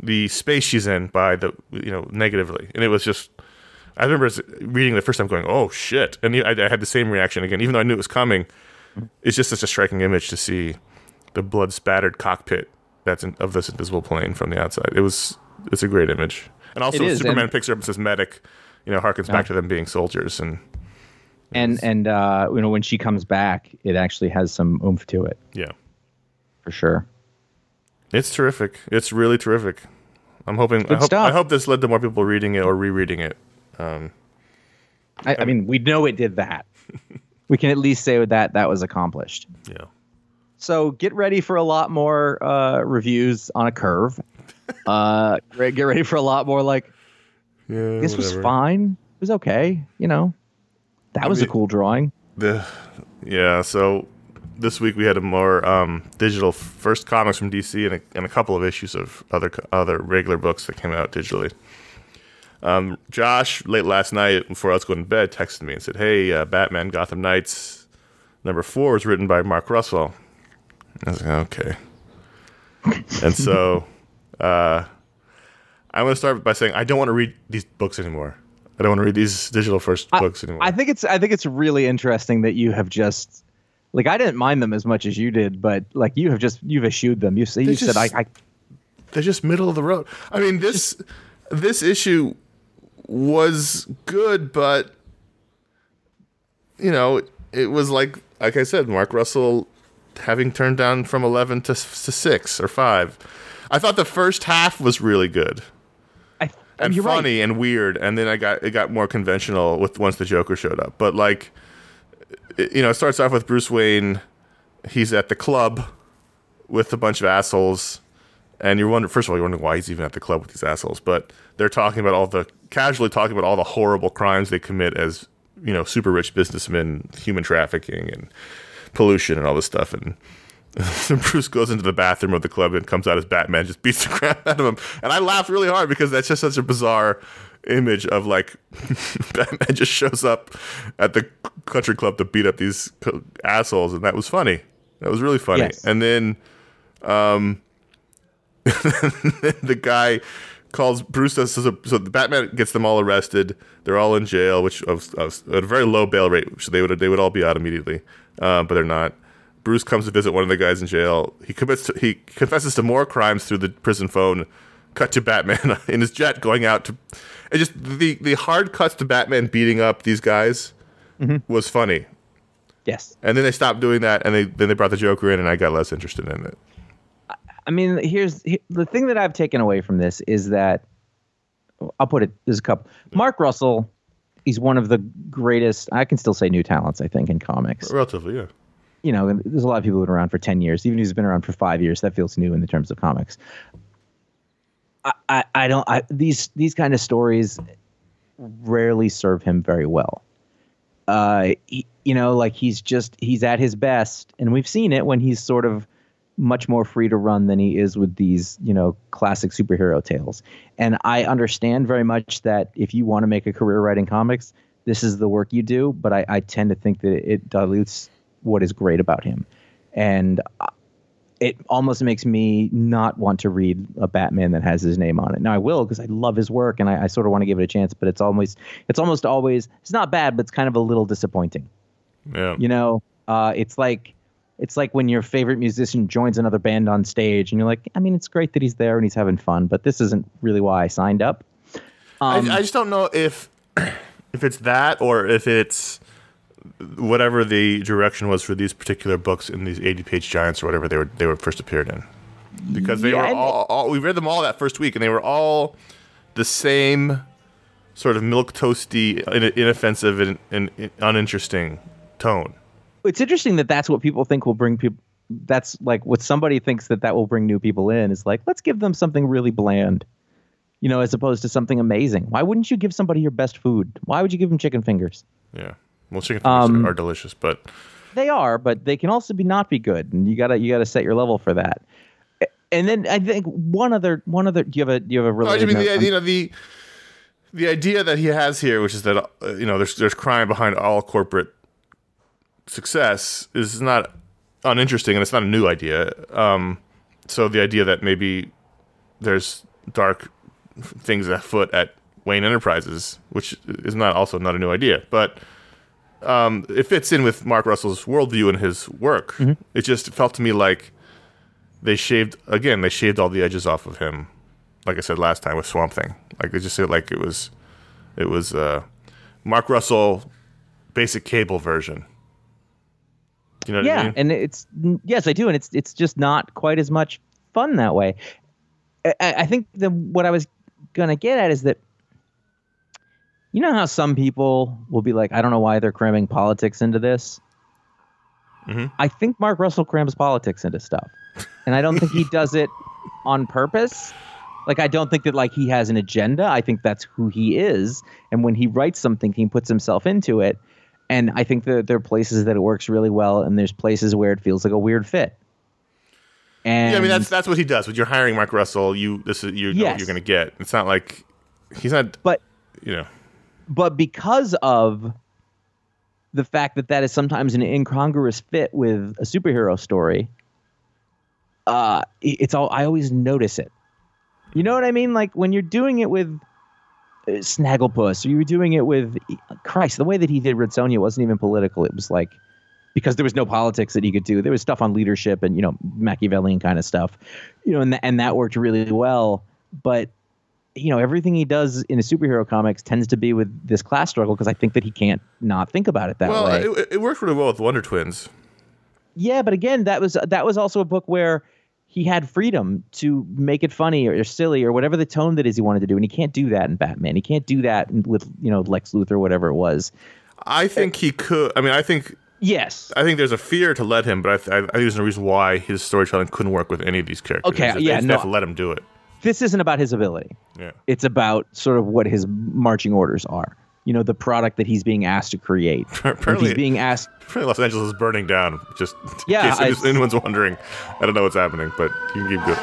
the space she's in by the you know negatively, and it was just. I remember reading the first time, going, "Oh shit!" And I, I had the same reaction again, even though I knew it was coming. It's just such a striking image to see the blood spattered cockpit that's in, of this invisible plane from the outside. It was it's a great image, and also is, Superman and- picks her up and says medic. You know, harkens back to them being soldiers, and And and uh, you know when she comes back, it actually has some oomph to it yeah, for sure. it's terrific. It's really terrific. I'm hoping. I Good hope, stuff. I hope this led to more people reading it or rereading it. I, I mean, we know it did that. we can at least say that that was accomplished. Yeah. So get ready for a lot more uh, reviews on a curve. Uh, get ready for a lot more like Yeah. this was fine. It was okay. You know, that was a cool drawing. The yeah, so this week we had a more um, digital first comics from DC and a, and a couple of issues of other other regular books that came out digitally. Um, Josh late last night before I was going to bed texted me and said, "Hey, uh, Batman Gotham Nights number four was written by Mark Russell." I was like, "Okay," and so uh, I'm going to start by saying I don't want to read these books anymore. I don't want to read these digital first books anymore. I think it's I think it's really interesting that you have just like I didn't mind them as much as you did, but like you have just you've eschewed them. You say you said I, I they're just middle of the road. I mean this this issue was good, but you know it was like like I said, Mark Russell having turned down from eleven to, to six or five. I thought the first half was really good I and you're right. funny and weird, and then I got it got more conventional with once the Joker showed up. But like, it, you know, it starts off with Bruce Wayne. He's at the club with a bunch of assholes, and you're wondering. First of all, you're wondering why he's even at the club with these assholes. But they're talking about all the casually talking about all the horrible crimes they commit as you know super rich businessmen, human trafficking and pollution and all this stuff. And Bruce goes into the bathroom of the club and comes out as Batman, just beats the crap out of him. And I laughed really hard because that's just such a bizarre image of like Batman just shows up at the country club to beat up these assholes, and that was funny. That was really funny. Yes. And then, um, the guy calls Bruce. Does, so, so the Batman gets them all arrested. They're all in jail, which of, of, at a very low bail rate, so they would they would all be out immediately, uh, but they're not. Bruce comes to visit one of the guys in jail. He commits to, he confesses to more crimes through the prison phone. Cut to Batman in his jet going out to. It just the the hard cuts to Batman beating up these guys mm-hmm. was funny. Yes. And then they stopped doing that, and they then they brought the Joker in, and I got less interested in it. I mean, here's he- the thing that I've taken away from this is that I'll put it. There's a couple. Mark Russell, he's one of the greatest. I can still say new talents. I think in comics. Relatively, yeah. You know, there's a lot of people who've been around for ten years. Even he's been around for five years, that feels new in the terms of comics. I, I, I don't. I, these these kind of stories rarely serve him very well. Uh, he, you know, like he's just he's at his best, and we've seen it when he's sort of much more free to run than he is with these, you know, classic superhero tales. And I understand very much that if you want to make a career writing comics, this is the work you do. But I, I tend to think that it dilutes what is great about him, and uh, it almost makes me not want to read a Batman that has his name on it. Now I will because I love his work and I, I sort of want to give it a chance. But it's always it's almost always it's not bad, but it's kind of a little disappointing. Yeah. You know, uh, it's like it's like when your favorite musician joins another band on stage, and you're like, I mean, it's great that he's there and he's having fun, but this isn't really why I signed up. Um, I, I just don't know if if it's that or if it's whatever the direction was for these particular books in these 80 page giants or whatever they were they were first appeared in because they Yeah, were and- all, all we read them all that first week and they were all the same sort of milk toasty in- inoffensive and, and uninteresting tone it's interesting that that's what people think will bring people. That's like what somebody thinks that that will bring new people in. Is like, let's give them something really bland, you know, as opposed to something amazing. Why wouldn't you give somebody your best food? Why would you give them chicken fingers? yeah well chicken fingers Um, are delicious but They are, but they can also be not be good, and you gotta you gotta set your level for that. And then I think one other one other. Do you have a do you have a No, I related? just mean the on- you know the the idea that he has here, which is that uh, you know there's there's crime behind all corporate success, is not uninteresting, and it's not a new idea. Um, so the idea that maybe there's dark things afoot at Wayne Enterprises, which is not also not a new idea, but um, it fits in with Mark Russell's worldview and his work. It just felt to me like they shaved again. They shaved all the edges off of him like I said last time with Swamp Thing. Like they just said like it was it was uh Mark Russell basic cable version. You know what yeah, I mean? and it's yes, I do, and it's it's just not quite as much fun that way. I, I I think the what I was gonna get at is that you know how some people will be like, I don't know why they're cramming politics into this. Mhm. I think Mark Russell crams politics into stuff, and I don't think he does it on purpose. Like I don't think that like he has an agenda. I think that's who he is, and when he writes something, he puts himself into it. And I think that there are places that it works really well, and there's places where it feels like a weird fit. And yeah, I mean that's that's what he does. When you're hiring Mark Russell, you this is you know what you're gonna get. It's not like he's not but you know but because of the fact that that is sometimes an incongruous fit with a superhero story, uh, it's all I always notice it. You know what I mean? Like when you're doing it with uh, Snagglepuss, or you were doing it with Christ, the way that he did Red Sonja wasn't even political. It was like because there was no politics that he could do. There was stuff on leadership and you know Machiavellian kind of stuff, you know, and th- and that worked really well. But you know everything he does in the superhero comics tends to be with this class struggle because I think that he can't not think about it that well way. it, it worked really well with Wonder Twins. yeah, but again, that was that was also a book where he had freedom to make it funny or, or silly or whatever the tone that is he wanted to do, and he can't do that in Batman. He can't do that with you know Lex Luthor or whatever it was. I think he could. I mean, I think Yes. I think there's a fear to let him, but I, th- I think there's no reason why his storytelling couldn't work with any of these characters. Okay, yeah, they no. to let him do it. This isn't about his ability. Yeah. It's about sort of what his marching orders are. You know, the product that he's being asked to create. Apparently- he's being asked Apparently Los Angeles is burning down. Just Yeah, in case I- anyone's wondering, I don't know what's happening, but you can keep going.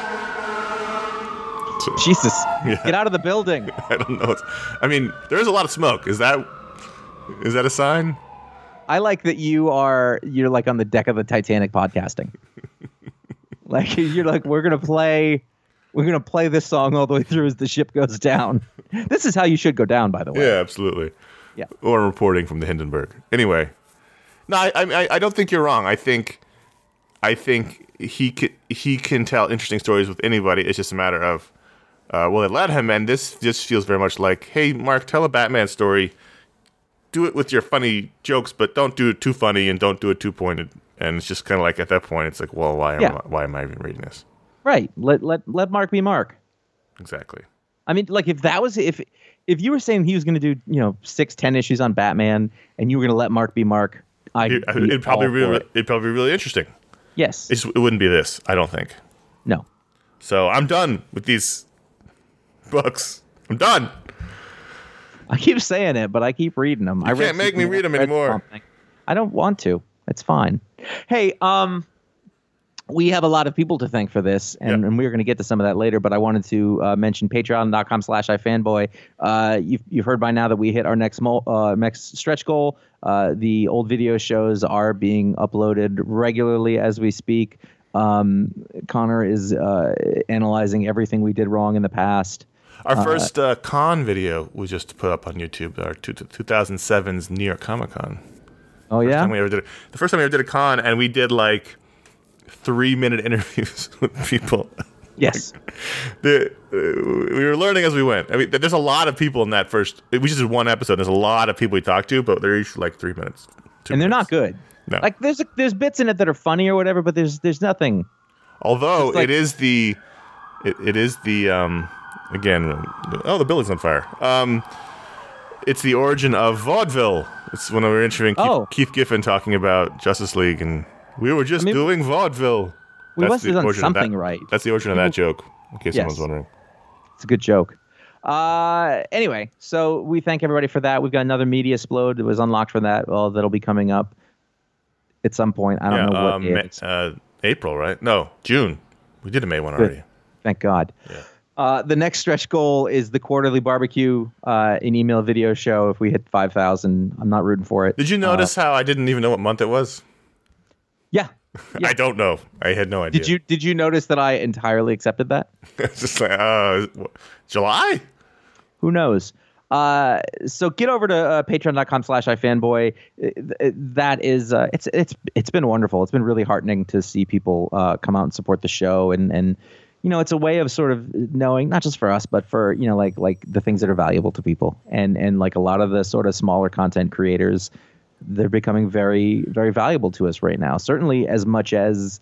So, Jesus, Yeah. get out of the building. I don't know. What's, I mean, there is a lot of smoke. Is that is that a sign? I like that you are you're like on the deck of the Titanic podcasting. like you're like we're gonna play we're gonna play this song all the way through as the ship goes down. This is how you should go down, by the way. Yeah, absolutely. Yeah. Or reporting from the Hindenburg. Anyway, no, I, I, I don't think you're wrong. I think I think he can, he can tell interesting stories with anybody. It's just a matter of uh, will it let him? And this just feels very much like, hey, Mark, tell a Batman story. Do it with your funny jokes, but don't do it too funny and don't do it too pointed. And it's just kind of like at that point, it's like, well, why am Yeah. I, why am I even reading this? Right. Let let let Mark be Mark. Exactly. I mean, like if that was if if you were saying he was going to do you know six ten issues on Batman and you were going to let Mark be Mark, I'd It, be it'd probably for it. it'd probably be really interesting. yes. It's, it wouldn't be this, I don't think. no. So I'm done with these books. I'm done. I keep saying it, but I keep reading them. I You read can't make me read them anymore. Swamp Thing. I don't want to. It's fine. Hey, um, we have a lot of people to thank for this, and, Yep. and we're going to get to some of that later. But I wanted to uh, mention patreon.com slash ifanboy. Uh, you've, you've heard by now that we hit our next mo- uh, next stretch goal. Uh, the old video shows are being uploaded regularly as we speak. Um, Conor is uh, analyzing everything we did wrong in the past. Our first uh, con video was just put up on YouTube, our two, 2007's New York Comic Con. Oh yeah, time we ever did it. The first time we ever did a con, and we did like three minute interviews with people. yes. The, uh, we were learning as we went. I mean, there's a lot of people in that first. We just did one episode. There's a lot of people we talked to, but they're each like three minutes. and they're not good. No. Like there's there's bits in it that are funny or whatever, but there's there's nothing. Although like- it is the, it, it is the um, again. Oh, the building's on fire. Um, it's the origin of vaudeville. It's when we were interviewing Keith, Oh. Keith Giffen talking about Justice League, and we were just mean- doing vaudeville. We That's must the have done origin of that- something right. That's the origin of that joke. In case Yes. someone's wondering. It's a good joke. Uh, anyway, so we thank everybody for that. We've got another media explode that was unlocked for that. Well, that'll be coming up at some point. I don't yeah, know what um, day Ma- it is. uh, April, right? No, June. We did a May one already. Thank God. Uh, the next stretch goal is the quarterly barbecue uh, in email video show. If we hit five thousand, I'm not rooting for it. Did you notice how I didn't even know what month it was? Yeah. Yeah. I don't know. I had no idea. Did you Did you notice that I entirely accepted that? it's just like, uh, July? who knows uh, so get over to uh, patreon.com slash ifanboy Uh, that is uh, it's it's it's been wonderful it's been really heartening to see people uh, come out and support the show and and you know it's a way of sort of knowing not just for us but for you know like like the things that are valuable to people and and like a lot of the sort of smaller content creators they're becoming very very valuable to us right now certainly as much as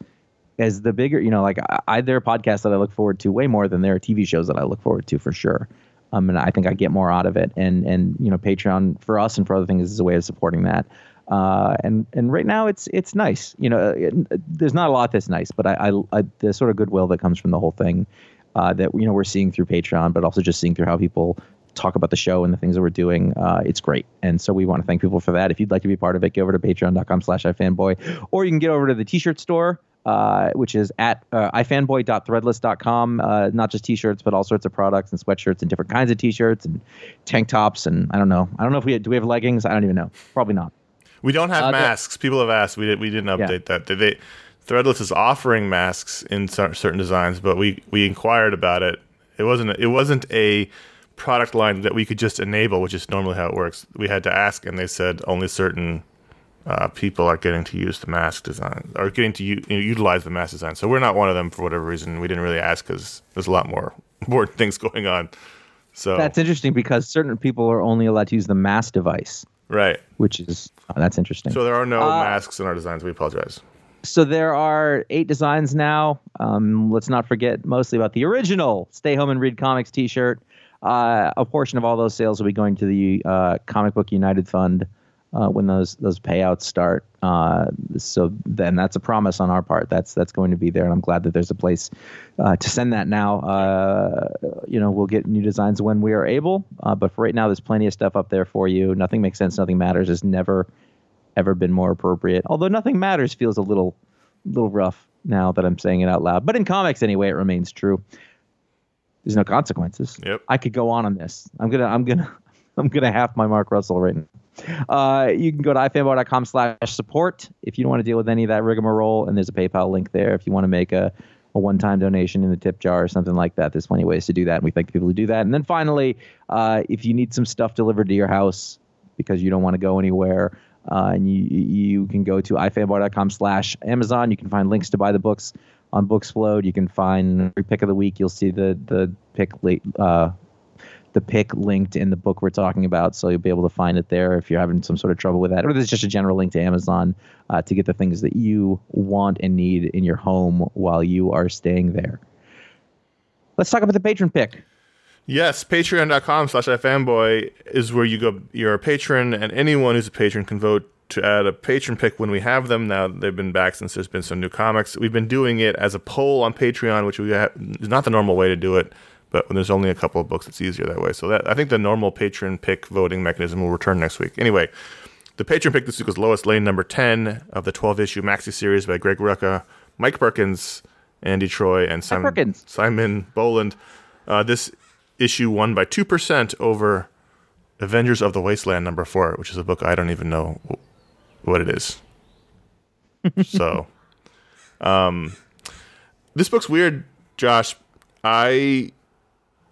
as the bigger, you know, like I, I there are podcasts that I look forward to way more than there are TV shows that I look forward to for sure. Um, and I think I get more out of it. And and you know, Patreon for us and for other things is a way of supporting that. Uh, and and right now it's it's nice. You know, it, there's not a lot that's nice, but I, I, I the sort of goodwill that comes from the whole thing uh, that you know we're seeing through Patreon, but also just seeing through how people talk about the show and the things that we're doing. Uh, it's great. And so we want to thank people for that. If you'd like to be part of it, go over to patreon.com slash ifanboy, or you can get over to the t-shirt store, uh, which is at uh, ifanboy.threadless.com. Uh, not just t-shirts, but all sorts of products and sweatshirts and different kinds of t-shirts and tank tops. And I don't know. I don't know if we do we have leggings. I don't even know. Probably not. We don't have Uh, masks. People have asked. We did. We didn't Yeah. update that. Did they? Threadless is offering masks in certain designs, but we we inquired about it. It wasn't. It wasn't a product line that we could just enable, which is normally how it works. We had to ask, and they said only certain uh, people are getting to use the mask design or getting to u- utilize the mask design. So we're not one of them for whatever reason. We didn't really ask because there's a lot more more things going on. So That's interesting because certain people are only allowed to use the mask device, right. which is oh, that's interesting. So there are no Uh, masks in our designs. We apologize. So there are eight designs now. Um, let's not forget mostly about the original Stay Home and Read Comics T-shirt. Uh, a portion of all those sales will be going to the uh, Comic Book United Fund uh, when those those payouts start. Uh, so then that's a promise on our part. That's that's going to be there, and I'm glad that there's a place uh, to send that now. Uh, you know, we'll get new designs when we are able, but for right now, there's plenty of stuff up there for you. Nothing makes sense. Nothing matters. Has never ever been more appropriate. Although nothing matters feels a little little rough now that I'm saying it out loud. But in comics anyway, it remains true. There's no consequences. Yep. I could go on on this. I'm gonna I'm gonna I'm gonna half my Mark Russell right now. Uh, you can go to ifanboy.com slash support if you don't want to deal with any of that rigmarole, and there's a PayPal link there if you want to make a a one-time donation in the tip jar or something like that. There's plenty of ways to do that, and we thank the people who do that. And then finally, uh, if you need some stuff delivered to your house because you don't want to go anywhere, Uh, and you you can go to ifanboy.com slash Amazon. You can find links to buy the books on Booksflowed. You can find every pick of the week. You'll see the the pick late uh, the pick linked in the book we're talking about, so you'll be able to find it there if you're having some sort of trouble with that. Or there's just a general link to Amazon uh, to get the things that you want and need in your home while you are staying there. Let's talk about the patron pick. Yes, patreon.com slash ifanboy is where you go. You're a patron, and anyone who's a patron can vote to add a patron pick when we have them. Now they've been back since there's been some new comics. We've been doing it as a poll on Patreon, which we have, is not the normal way to do it, but when there's only a couple of books, it's easier that way. So that I think the normal patron pick voting mechanism will return next week. Anyway, the patron pick this week was Lois Lane, number 10 of the 12 issue maxi series by Greg Rucka, Mike Perkins, Andy Troy, and Simon, Perkins. Simon Bowland. Uh, this issue won by 2% over Avengers of the Wasteland, number 4, which is a book I don't even know what it is. so, um, this book's weird, Josh. I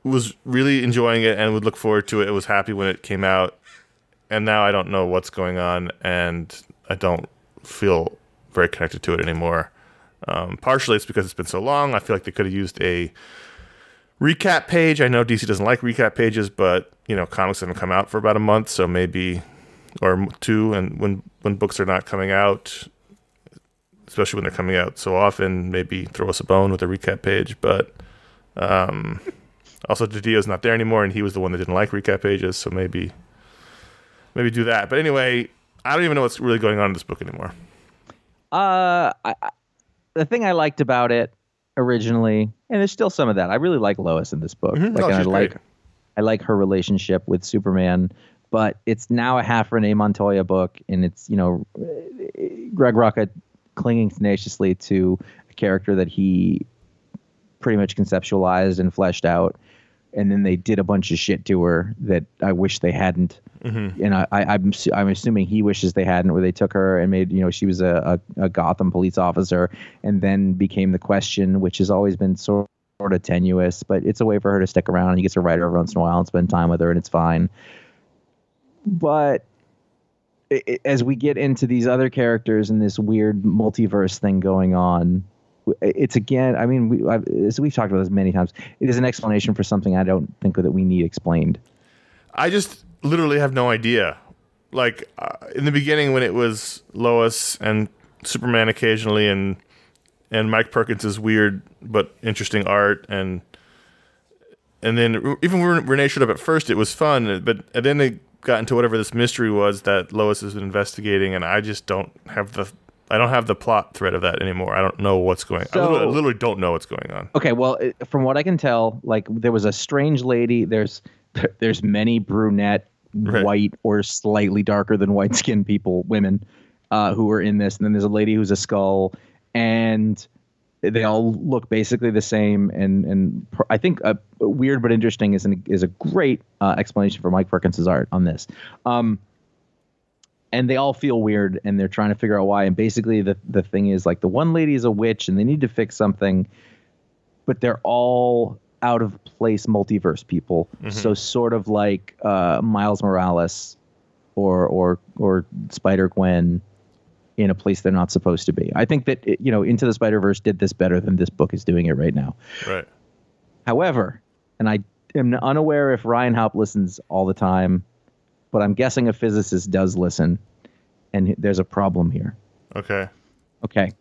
was really enjoying it and would look forward to it. I was happy when it came out, and now I don't know what's going on, and I don't feel very connected to it anymore. Um, partially, it's because it's been so long. I feel like they could have used a recap page. I know DC doesn't like recap pages, but you know, comics haven't come out for about a month, so maybe or two. And when when books are not coming out, especially when they're coming out so often, maybe throw us a bone with a recap page. But um, also, DiDio's not there anymore, and he was the one that didn't like recap pages, so maybe maybe do that. But anyway, I don't even know what's really going on in this book anymore. Uh, I, the thing I liked about it originally, and there's still some of that. I really like Lois in this book. Mhm. Like, Oh, and I like, great. I like her relationship with Superman. But it's now a half Renee Montoya book, and it's you know, Greg Rucka clinging tenaciously to a character that he pretty much conceptualized and fleshed out, and then they did a bunch of shit to her that I wish they hadn't. Mm-hmm. And I, I, I'm I'm assuming he wishes they hadn't, where they took her and made you know she was a, a, a Gotham police officer, and then became the question, which has always been sort sort of tenuous, but it's a way for her to stick around. And he gets to write her every once in a while and spend time with her, and it's fine. But i- i- as we get into these other characters and this weird multiverse thing going on, it's again. I mean, we, I've, we've talked about this many times. It is an explanation for something I don't think that we need explained. I just literally have no idea. Like uh, in the beginning, when it was Lois and Superman occasionally, and and Mike Perkins' weird but interesting art, and and then even when Renee showed up at first, it was fun. But and then they got into whatever this mystery was that Lois has been investigating, and I just don't have the I don't have the plot thread of that anymore. I don't know what's going. I, literally, I literally don't know what's going on. Okay, well, from what I can tell, like there was a strange lady. There's there's many brunette, Right. white, or slightly darker than white skinned people, women, uh, who were in this. And then there's a lady who's a skull, and they all look basically the same. And and pr- I think uh, weird but interesting is an, is a great uh, explanation for Mike Perkins' art on this. Um, and they all feel weird, and they're trying to figure out why. And basically, the the thing is like the one lady is a witch, and they need to fix something but they're all out of place multiverse people. So sort of like uh, Miles Morales or or or Spider Gwen in a place they're not supposed to be. I think that you know Into the Spider Verse did this better than this book is doing it right now. Right. However, and I am unaware if Ryan Haupt listens all the time, but I'm guessing a physicist does listen, and there's a problem here. Okay. Okay.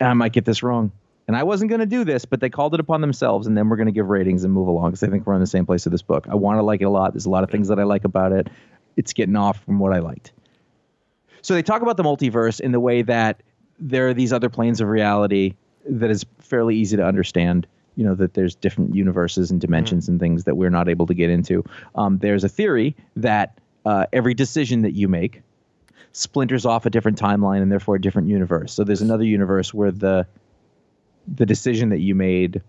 And I might get this wrong. And I wasn't going to do this, but they called it upon themselves, and then we're going to give ratings and move along because I think we're on the same place with this book. I want to like it a lot. There's a lot of things that I like about it. It's getting off from what I liked. So they talk about the multiverse in the way that there are these other planes of reality that is fairly easy to understand. You know, that there's different universes and dimensions and things that we're not able to get into. Um, there's a theory that uh, every decision that you make splinters off a different timeline and therefore a different universe. So there's another universe where the the decision that you made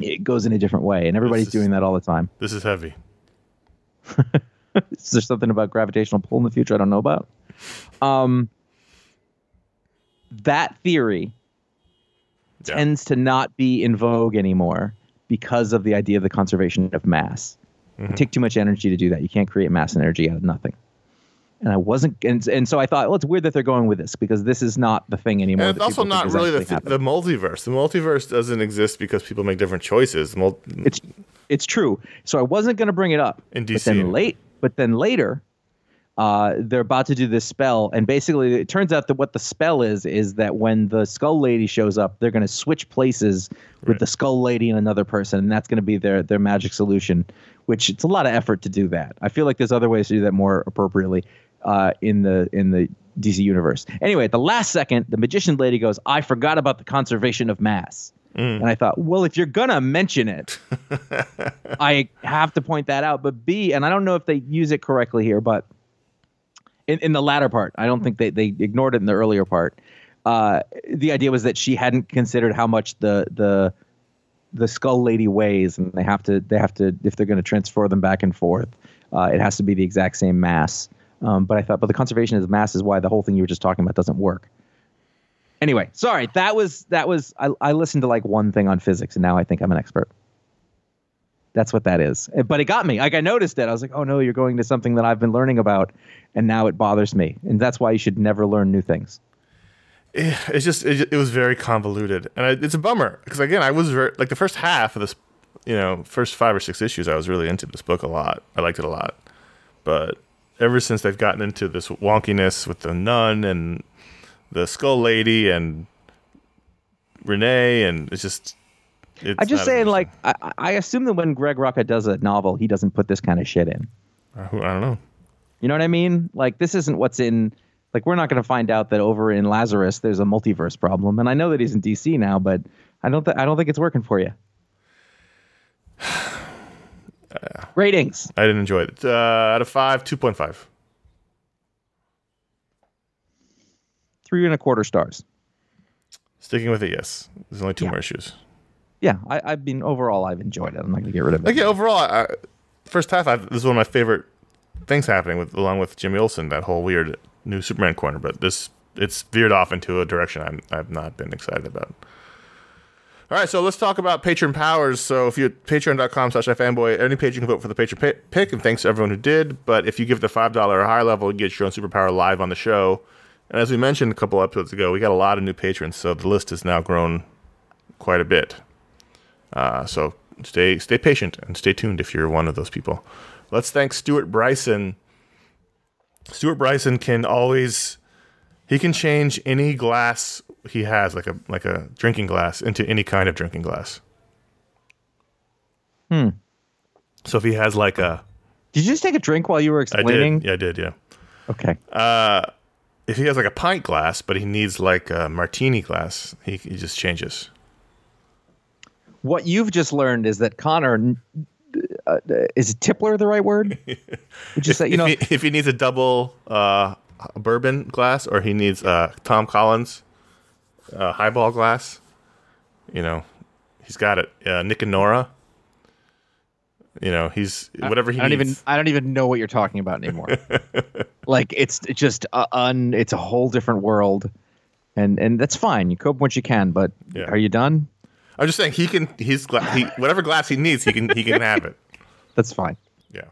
it goes in a different way, and everybody's is- doing that all the time. This is heavy. Is there something about gravitational pull in the future I don't know about? Um, that theory Yeah. tends to not be in vogue anymore because of the idea of the conservation of mass. Mm-hmm. It take too much energy to do that. You can't create mass and energy out of nothing. and I wasn't, and, and so I thought, well, it's weird that they're going with this because this is not the thing anymore. And it's also not really the, th- the multiverse. The multiverse doesn't exist because people make different choices. Mul- it's it's true. So I wasn't going to bring it up. In But DC. then late, but then later, uh, they're about to do this spell, and basically, it turns out that what the spell is is that when the Skull Lady shows up, they're going to switch places with Right. the Skull Lady and another person, and that's going to be their their magic solution. Which it's a lot of effort to do that. I feel like there's other ways to do that more appropriately uh, in the in the DC universe. Anyway, at the last second, the magician lady goes, "I forgot about the conservation of mass." And I thought, well, if you're gonna mention it, I have to point that out. But B, and I don't know if they use it correctly here, but in, in the latter part, I don't think they, they ignored it in the earlier part. Uh, the idea was that she hadn't considered how much the the the skull lady weighs, and they have to they have to if they're going to transfer them back and forth, uh, it has to be the exact same mass. Um, but I thought, but the conservation of mass is why the whole thing you were just talking about doesn't work. Anyway, sorry. That was that was I, I listened to like one thing on physics, and now I think I'm an expert. That's what that is. Uh, But it got me. Like I noticed it. I was like, oh no, you're going to something that I've been learning about, and now it bothers me. And that's why you should never learn new things. it's just it, it was very convoluted, and I, it's a bummer because again, I was very like the first half of this, you know, first five or six issues, I was really into this book a lot. I liked it a lot, but ever since they've gotten into this wonkiness with the nun and the skull lady and Renee, and it's just. It's I'm just saying, like I, I assume that when Greg Rucka does a novel, he doesn't put this kind of shit in. I don't know. You know what I mean? Like this isn't what's in. Like we're not going to find out that over in Lazarus there's a multiverse problem, and I know that he's in DC now, but I don't. Th- I don't think it's working for you. Ratings. I didn't enjoy it. Uh, out of five, two point five. Three and a quarter stars. Sticking with it, yes. There's only two Yeah. more issues. Yeah, I, I've been overall. I've enjoyed it. I'm not to get rid of it. Like yeah, overall, I, first half, I, this is one of my favorite things happening with along with Jimmy Olsen. That whole weird new Superman corner, but this it's veered off into a direction I'm I've not been excited about. All right, so let's talk about patron powers. So if you're at patreon.com slash fanboy, any patron can vote for the patron pi- pick, and thanks to everyone who did. But if you give the $5 or higher level, you get your own superpower live on the show. And as we mentioned a couple episodes ago, we got a lot of new patrons, so the list has now grown quite a bit. Uh, so stay stay patient and stay tuned if you're one of those people. Let's thank Stewart Bryson. Stewart Bryson can always he can change any glass he has, like a like a drinking glass, into any kind of drinking glass. Hmm. So if he has like a Did you just take a drink while you were I explaining? did, yeah, I did, yeah. Okay. If he has like a pint glass, but he needs like a martini glass, he, he just changes. What you've just learned is that Conor uh, is Tippler the right word? Would you say you if, know? he, if he needs a double uh, bourbon glass or he needs uh, Tom Collins uh, highball glass, you know, he's got it. Uh, Nick and Nora, you know, he's whatever he I don't needs. even I don't even know what you're talking about anymore. like it's just uh, un it's a whole different world, and and that's fine. You cope once you can, but Yeah. are you done? I'm just saying he can. He's gla- he whatever glass he needs, he can he can have it. That's fine. Yeah.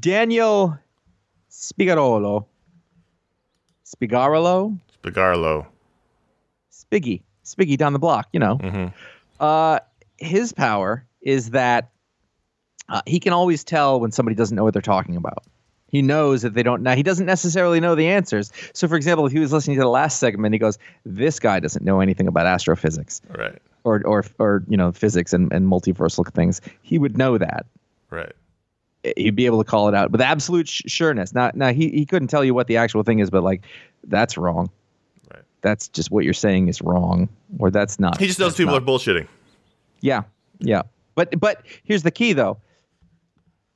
Daniel Spigarolo, Spigarolo, Spigarlo. Spiggy, Spiggy down the block. You know, Mm-hmm. uh, his power is that uh, he can always tell when somebody doesn't know what they're talking about. He knows that they don't. Now he doesn't necessarily know the answers. So, for example, if he was listening to the last segment, he goes, "This guy doesn't know anything about astrophysics Right. or or or you know physics and, and multiversal things." He would know that. Right. He'd be able to call it out with absolute sh- sureness. Now, now he he couldn't tell you what the actual thing is, but like that's wrong. Right. That's just what you're saying is wrong, or that's not. He just knows people not are bullshitting. yeah, yeah. But but here's the key though.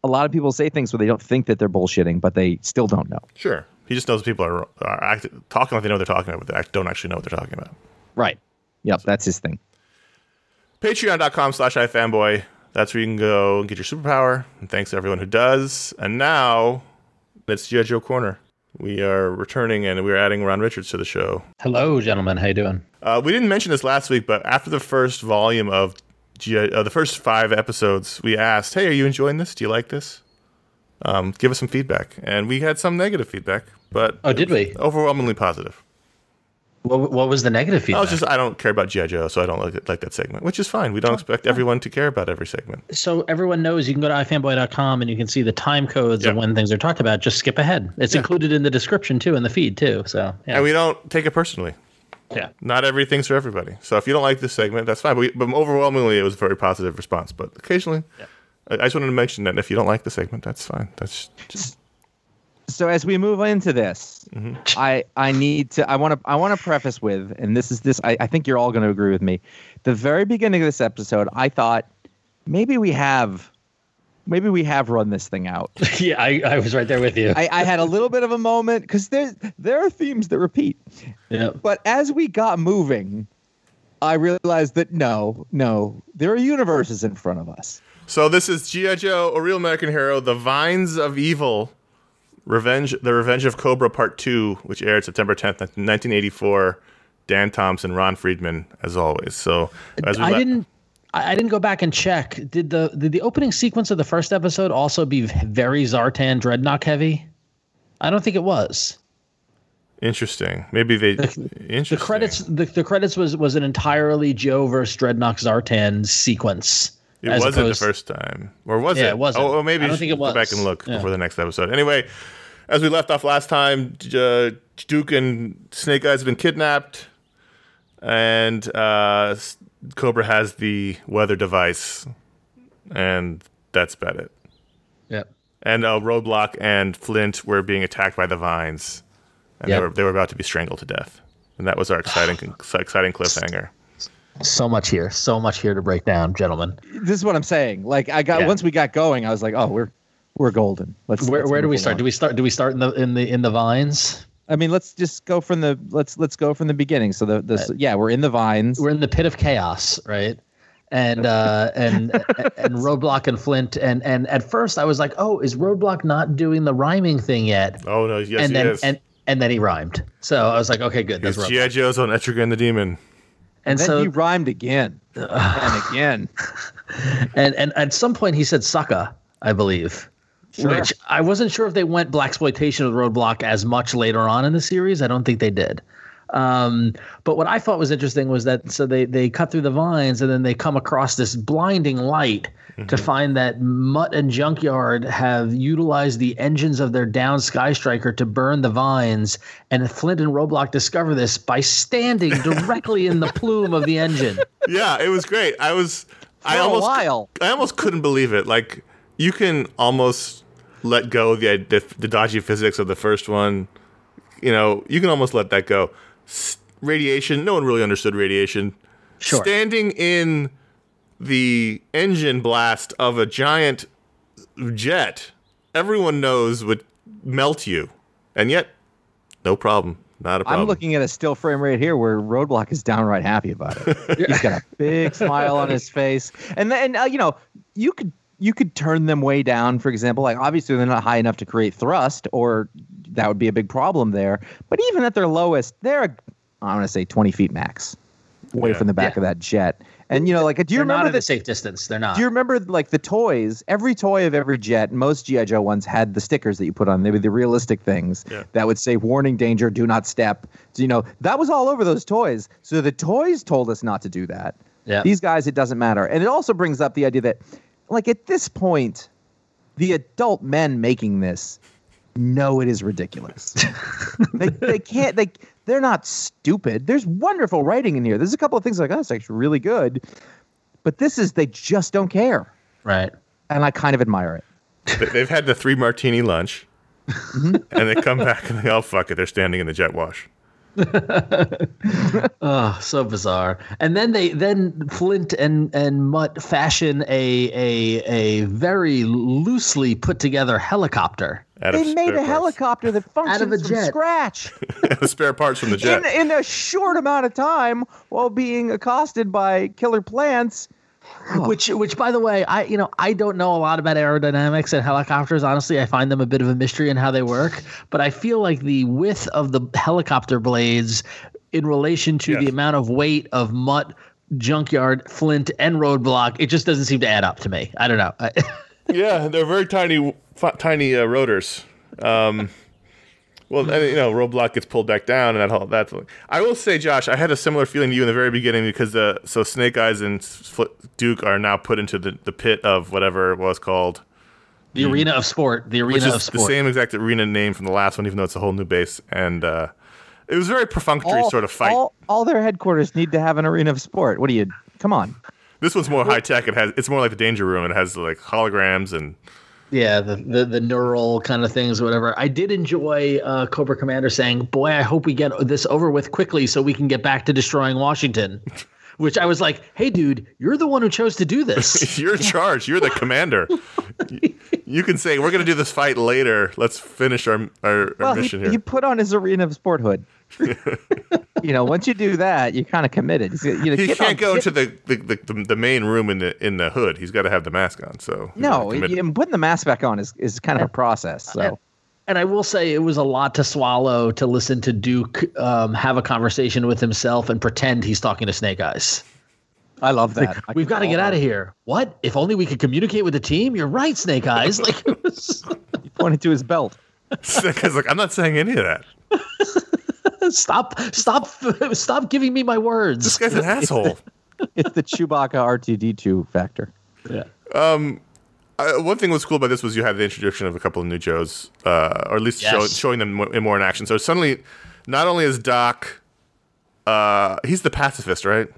A lot of people say things where they don't think that they're bullshitting, but they still don't know. Sure. He just knows people are, are act- talking like they know what they're talking about, but they don't actually know what they're talking about. Right. Yep, that's his thing. Patreon.com slash iFanboy. That's where you can go and get your superpower. And thanks to everyone who does. And now it's G.I. Joe Corner. We are returning and we're adding Ron Richards to the show. Hello, gentlemen. How you doing? Uh, we didn't mention this last week, but after the first volume of Uh, the first five episodes, we asked, "Hey, are you enjoying this? Do you like this?" um, give us some feedback. And we had some negative feedback, but Oh, did we? overwhelmingly positive. What, what was the negative feedback? I was just I don't care about GI Joe, so I don't like, like that segment, which is fine. We don't expect everyone to care about every segment. so everyone knows you can go to ifanboy.com and you can see the time codes of when things are talked about. Just skip ahead. It's included in the description too, in the feed too. So yeah, And we don't take it personally. Yeah. Not everything's for everybody. So if you don't like this segment, that's fine. But, we, but overwhelmingly, it was a very positive response. But occasionally, I, I just wanted to mention that if you don't like the segment, that's fine. That's just, so as we move into this, Mm-hmm. I I need to I want to I want to preface with, and this is this I, I think you're all going to agree with me. The very beginning of this episode, I thought maybe we have maybe we have run this thing out. yeah, I, I was right there with you. I, I had a little bit of a moment because there there are themes that repeat. yeah. But as we got moving, I realized that no, no, there are universes in front of us. so this is GI Joe, a real American hero, the Vines of Evil, Revenge, the Revenge of Cobra Part Two, which aired September 10th, 1984. Dan Thompson, Ron Friedman, as always. So as we I let- didn't. I I didn't go back and check. Did the did the opening sequence of the first episode also be very Zartan Dreadnought heavy? I don't think it was. Interesting. Maybe they. interesting. The credits the, the credits was was an entirely Joe versus Dreadnought Zartan sequence. It wasn't the first time, or was Yeah, it? it wasn't. Oh, oh, maybe I don't think it was. go back and look Yeah. before the next episode. Anyway, as we left off last time, uh, Duke and Snake Eyes have been kidnapped, and uh, Cobra has the weather device, and that's about it. Yep. And uh, Roadblock and Flint were being attacked by the vines, and Yep. they were they were about to be strangled to death. And that was our exciting exciting cliffhanger. So much here, so much here to break down, gentlemen. This is what I'm saying. Like I got Yeah. once we got going, I was like, oh, we're we're golden. Let's Where let's where do we start? along. Do we start? Do we start in the in the in the vines? I mean, let's just go from the let's let's go from the beginning. So the this yeah, we're in the vines. We're in the pit of chaos, right? And uh, and and Roadblock and Flint and and at first I was like, oh, is Roadblock not doing the rhyming thing yet? Oh no! Yes, and he then is. and and then he rhymed. So I was like, okay, good. That's It's Roadblock. GI Joe's on Etrigan the Demon. then And so he rhymed again and again. and and at some point he said sucka, I believe. Which I wasn't sure if they went black exploitation with Roadblock as much later on in the series. I don't think they did. Um, but what I thought was interesting was that so they they cut through the vines and then they come across this blinding light to find that Mutt and Junkyard have utilized the engines of their down Sky Striker to burn the vines, and Flint and Roadblock discover this by standing directly in the plume of the engine. Yeah, it was great. I was, I For a almost, while. I almost couldn't believe it. Like you can almost let go the, the the dodgy physics of the first one. You know, you can almost let that go. S- radiation. No one really understood radiation. Sure. Standing in the engine blast of a giant jet, everyone knows would melt you, and yet, no problem. Not a problem. I'm looking at a still frame right here where Roadblock is downright happy about it. He's got a big smile on his face, and then uh, you know you could you could turn them way down. For example, like obviously they're not high enough to create thrust, or that would be a big problem there. But even at their lowest, they're I want to say 20 feet max away Yeah. from the back Yeah. of that jet. And you know, like, do you They're not remember at the a safe distance. They're not. Do you remember like the toys? Every toy of every jet, most GI Joe ones had the stickers that you put on. They were the realistic things Yeah. that would say "Warning, danger, do not step." So, you know that was all over those toys. So the toys told us not to do that. Yeah. These guys, it doesn't matter. And it also brings up the idea that, like at this point, the adult men making this know it is ridiculous. they they can't they they're not stupid. There's wonderful writing in here. There's a couple of things like, oh, that's actually really good. But this is they just don't care. right. And I kind of admire it. They- They've had the three martini lunch, Mm-hmm. and they come back and they oh fuck it, they're standing in the jet wash. Oh, so bizarre. And then they then Flint and and Mutt fashion a a a very loosely put together helicopter. Out They made a parts. helicopter that functions Out of a from jet. scratch the spare parts from the jet. in, in a short amount of time while being accosted by killer plants. Which which by the way, I you know, I don't know a lot about aerodynamics and helicopters. Honestly, I find them a bit of a mystery in how they work, but I feel like the width of the helicopter blades in relation to Yes. the amount of weight of Mutt Junkyard, Flint, and Roadblock, it just doesn't seem to add up to me. I don't know. Yeah, they're very tiny, f- tiny uh, rotors. Um, well, and, you know, Roadblock gets pulled back down, and that whole that's. I will say, Josh, I had a similar feeling to you in the very beginning because uh, so Snake Eyes and Duke are now put into the, the pit of whatever it was called, The arena of sport. The which arena of sport. the same exact arena name from the last one, even though it's a whole new base, and uh, it was a very perfunctory all, sort of fight. All, all their headquarters need to have an arena of sport. What do you? Come on. this one's more high tech. It has it's more like the Danger Room. It has like holograms and Yeah, the, the the neural kind of things, whatever. I did enjoy uh, Cobra Commander saying, "Boy, I hope we get this over with quickly so we can get back to destroying Washington." Which I was like, "Hey, dude, you're the one who chose to do this." You're in charge. You're the commander. You- you can say we're going to do this fight later. Let's finish our our, our Well, he, mission here. he put on his arena of sport hood. you know, once you do that, you're kind of committed. You know, he get can't on- go get- into the, the, the, the main room in the in the hood. He's got to have the mask on. So No, not committed. you- putting the mask back on is, is kind of a process. So and I will say it was a lot to swallow to listen to Duke um, have a conversation with himself and pretend he's talking to Snake Eyes. I love that. I We've got to get out of here. What? If only we could communicate with the team. You're right, Snake Eyes. Like, He pointed to his belt. Because like I'm not saying any of that. stop, stop, stop giving me my words. This guy's an asshole. It's the Chewbacca R2D2 factor. Yeah. Uh, one thing was cool about this was you had the introduction of a couple of new Joes, uh, or at least show, showing them mo- in more in action. So suddenly, not only is Doc, uh, he's the pacifist, right?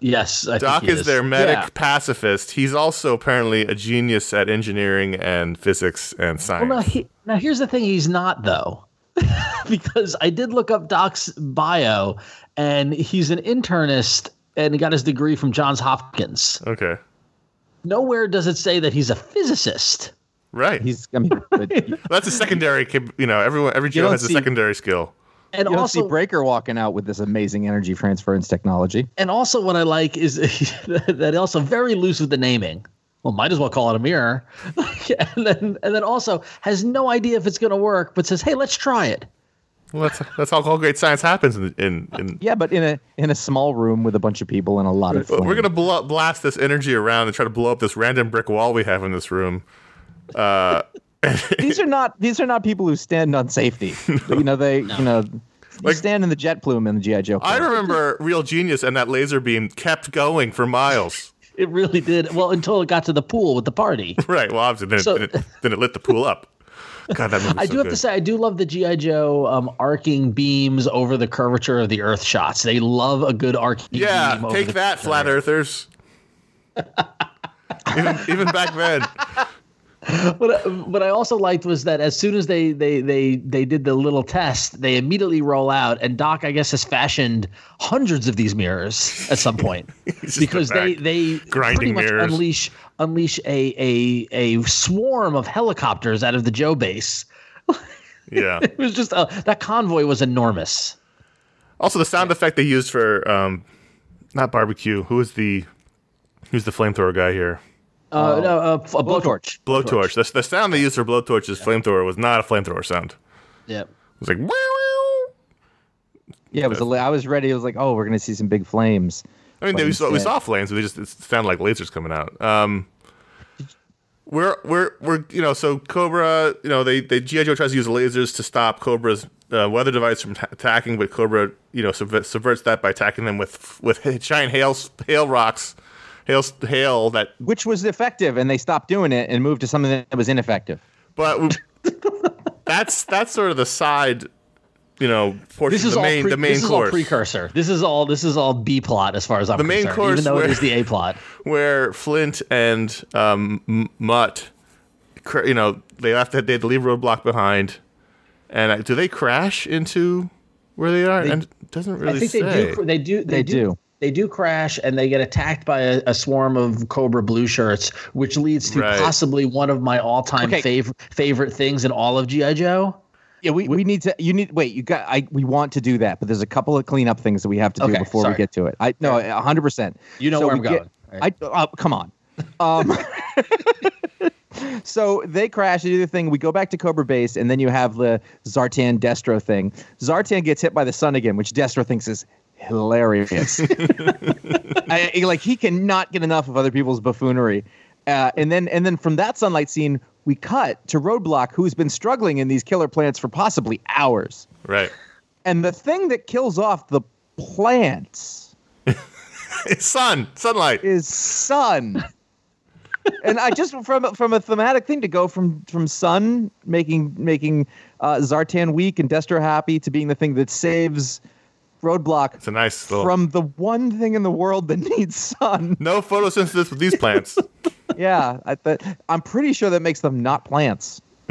Yes. I Doc think he is, their medic Yeah. pacifist. He's also apparently a genius at engineering and physics and science. Well, now, he, now here's the thing. He's not though, because I did look up Doc's bio, and he's an internist and he got his degree from Johns Hopkins. okay, Nowhere does it say that he's a physicist. right. He's, I mean, but you That's a secondary. You know, everyone, every Joe don't has a secondary skill. And don't also, see Breaker walking out with this amazing energy transference technology. and also, what I like is that also very loose with the naming. Well, might as well call it a mirror, and then and then also has no idea if it's going to work, but says, "Hey, let's try it." Well, that's that's how all great science happens. In, in, in Yeah, but in a in a small room with a bunch of people and a lot of. But we're gonna blo- blast this energy around and try to blow up this random brick wall we have in this room. Uh, these are not these are not people who stand on safety. You know they you know they Like- stand in the jet plume in the GI Joe. I remember Real Genius and that laser beam kept going for miles. It really did. Well, until it got to the pool with the party. Right. Well, obviously, then, So- it, then, it, then it lit the pool up. God, that movie. I do have to say, I do love the GI Joe um, arcing beams over the curvature of the Earth shots. They love a good arcing. Yeah, beam take the that, curvature. flat earthers. even, even back then, What, what I also liked was that as soon as they they they they did the little test, they immediately roll out, and Doc, I guess, has fashioned hundreds of these mirrors at some point because the they they grinding pretty much mirrors. unleash unleash a a a swarm of helicopters out of the Joe base. yeah. It was just a, that convoy was enormous. Also, the sound effect they used for um, not barbecue. Who is the who's the flamethrower guy here? Uh, no, uh, a blowtorch. Blowtorch. The, the sound they used for blowtorch's flamethrower was not a flamethrower sound. Yeah. It was like wow, wow. Yeah, it was. A, I was ready. It was like, oh, we're gonna see some big flames. I mean, we, saw, we saw flames, but they just it sounded like lasers coming out. Um, we're we're we're you know so Cobra you know they they GI Joe tries to use lasers to stop Cobra's uh, weather device from ta attacking, but Cobra you know subver- subverts that by attacking them with with giant hail hail rocks, hail hail that. Which was effective, and they stopped doing it and moved to something that was ineffective. But that's that's sort of the side, you know, portion. This is the all main pre- the main this is course all precursor. This is all this is all B plot as far as I'm The main concerned, course even though where- it is the A plot. where Flint and um, Mutt, you know, they left to they had to leave roadblock behind, and uh, do they crash into where they are? and it doesn't really I think say. they do. They do. They, They do. do. They do crash, and they get attacked by a, a swarm of Cobra blue shirts, which leads to Right. possibly one of my all-time Okay. favorite favorite things in all of GI Joe. Yeah, we, we need to. You need wait. You got. I we want to do that, but there's a couple of cleanup things that we have to do before sorry. we get to it. I no, hundred percent. You know where I'm we going, right? I uh, come on. Um, so they crash. They do the thing. We go back to Cobra Base, and then you have the Zartan Destro thing. Zartan gets hit by the sun again, which Destro thinks is hilarious. I, like he cannot get enough of other people's buffoonery. Uh, and then and then from that sunlight scene, we cut to Roadblock, who's been struggling in these killer plants for possibly hours. Right. And the thing that kills off the plants It's sun, sunlight. is sun. and I just from from a thematic thing to go from from sun making making uh, Zartan weak and Destro happy to being the thing that saves Roadblock It's a nice little. from the one thing in the world that needs sun. no photosynthesis with these plants. yeah, I, that, I'm pretty sure that makes them not plants.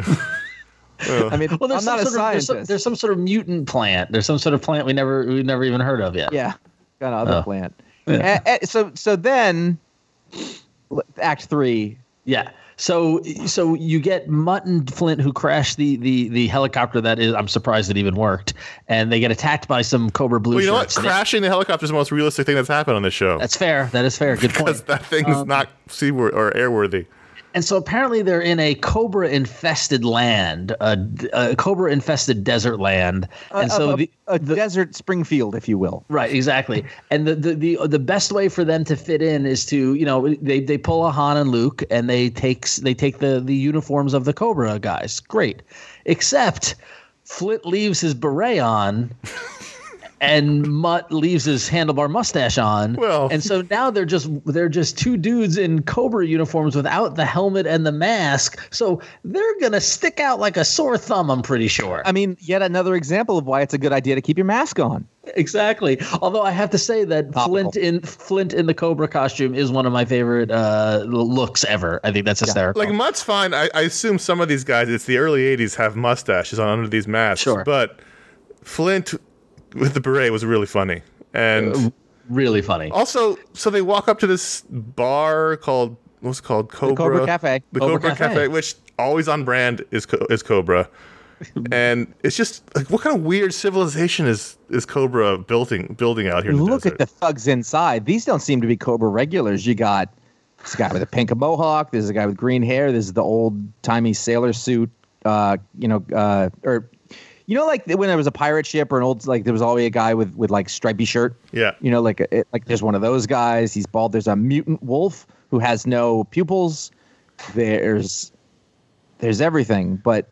I mean, Well, there's I'm not a some sort of, there's, scientist. some, there's some sort of mutant plant. There's some sort of plant we never we never even heard of yet. yeah, got another Oh. plant. Yeah. A- a- so so then, Act Three. Yeah. So so you get Mutt and Flint who crashed the the the helicopter that is I'm surprised it even worked, and they get attacked by some Cobra Blue well, you know what? Crashing the helicopter is the most realistic thing that's happened on this show. That's fair. That is fair. Good because point. that thing is Um, not seaworthy or airworthy. And so apparently they're in a cobra infested land, a, a cobra infested desert land, and so a, the, a desert Springfield, if you will. Right, exactly. And the, the the the best way for them to fit in is to, you know, they they pull a Han and Luke and they take they take the the uniforms of the Cobra guys. Great. Except Flint leaves his beret on and Mutt leaves his handlebar mustache on. Well- and so now they're just they're just two dudes in Cobra uniforms without the helmet and the mask. So they're gonna stick out like a sore thumb, I'm pretty sure. I mean, yet another example of why it's a good idea to keep your mask on. Exactly. Although I have to say that Topical. Flint in Flint in the Cobra costume is one of my favorite uh, looks ever. I think that's hysterical. Like Mutt's fine. I, I assume some of these guys, it's the early '80s, have mustaches on under these masks. Sure. But Flint with the beret was really funny, and really funny. also, so they walk up to this bar called what's it called Cobra, Cobra Cafe. the Cobra Cobra Cafe. Cafe. which always on brand is Co- is Cobra. and it's just like what kind of weird civilization is is Cobra building building out here? The Look at the thugs inside. These don't seem to be Cobra regulars. You got this guy with a pink mohawk. There's a guy with green hair. There's the old timey sailor suit. Uh, you know, uh, or you know, like when there was a pirate ship or an old like there was always a guy with with like stripy shirt. Yeah. You know, like a, like there's one of those guys. He's bald. There's a mutant wolf who has no pupils. There's there's everything, but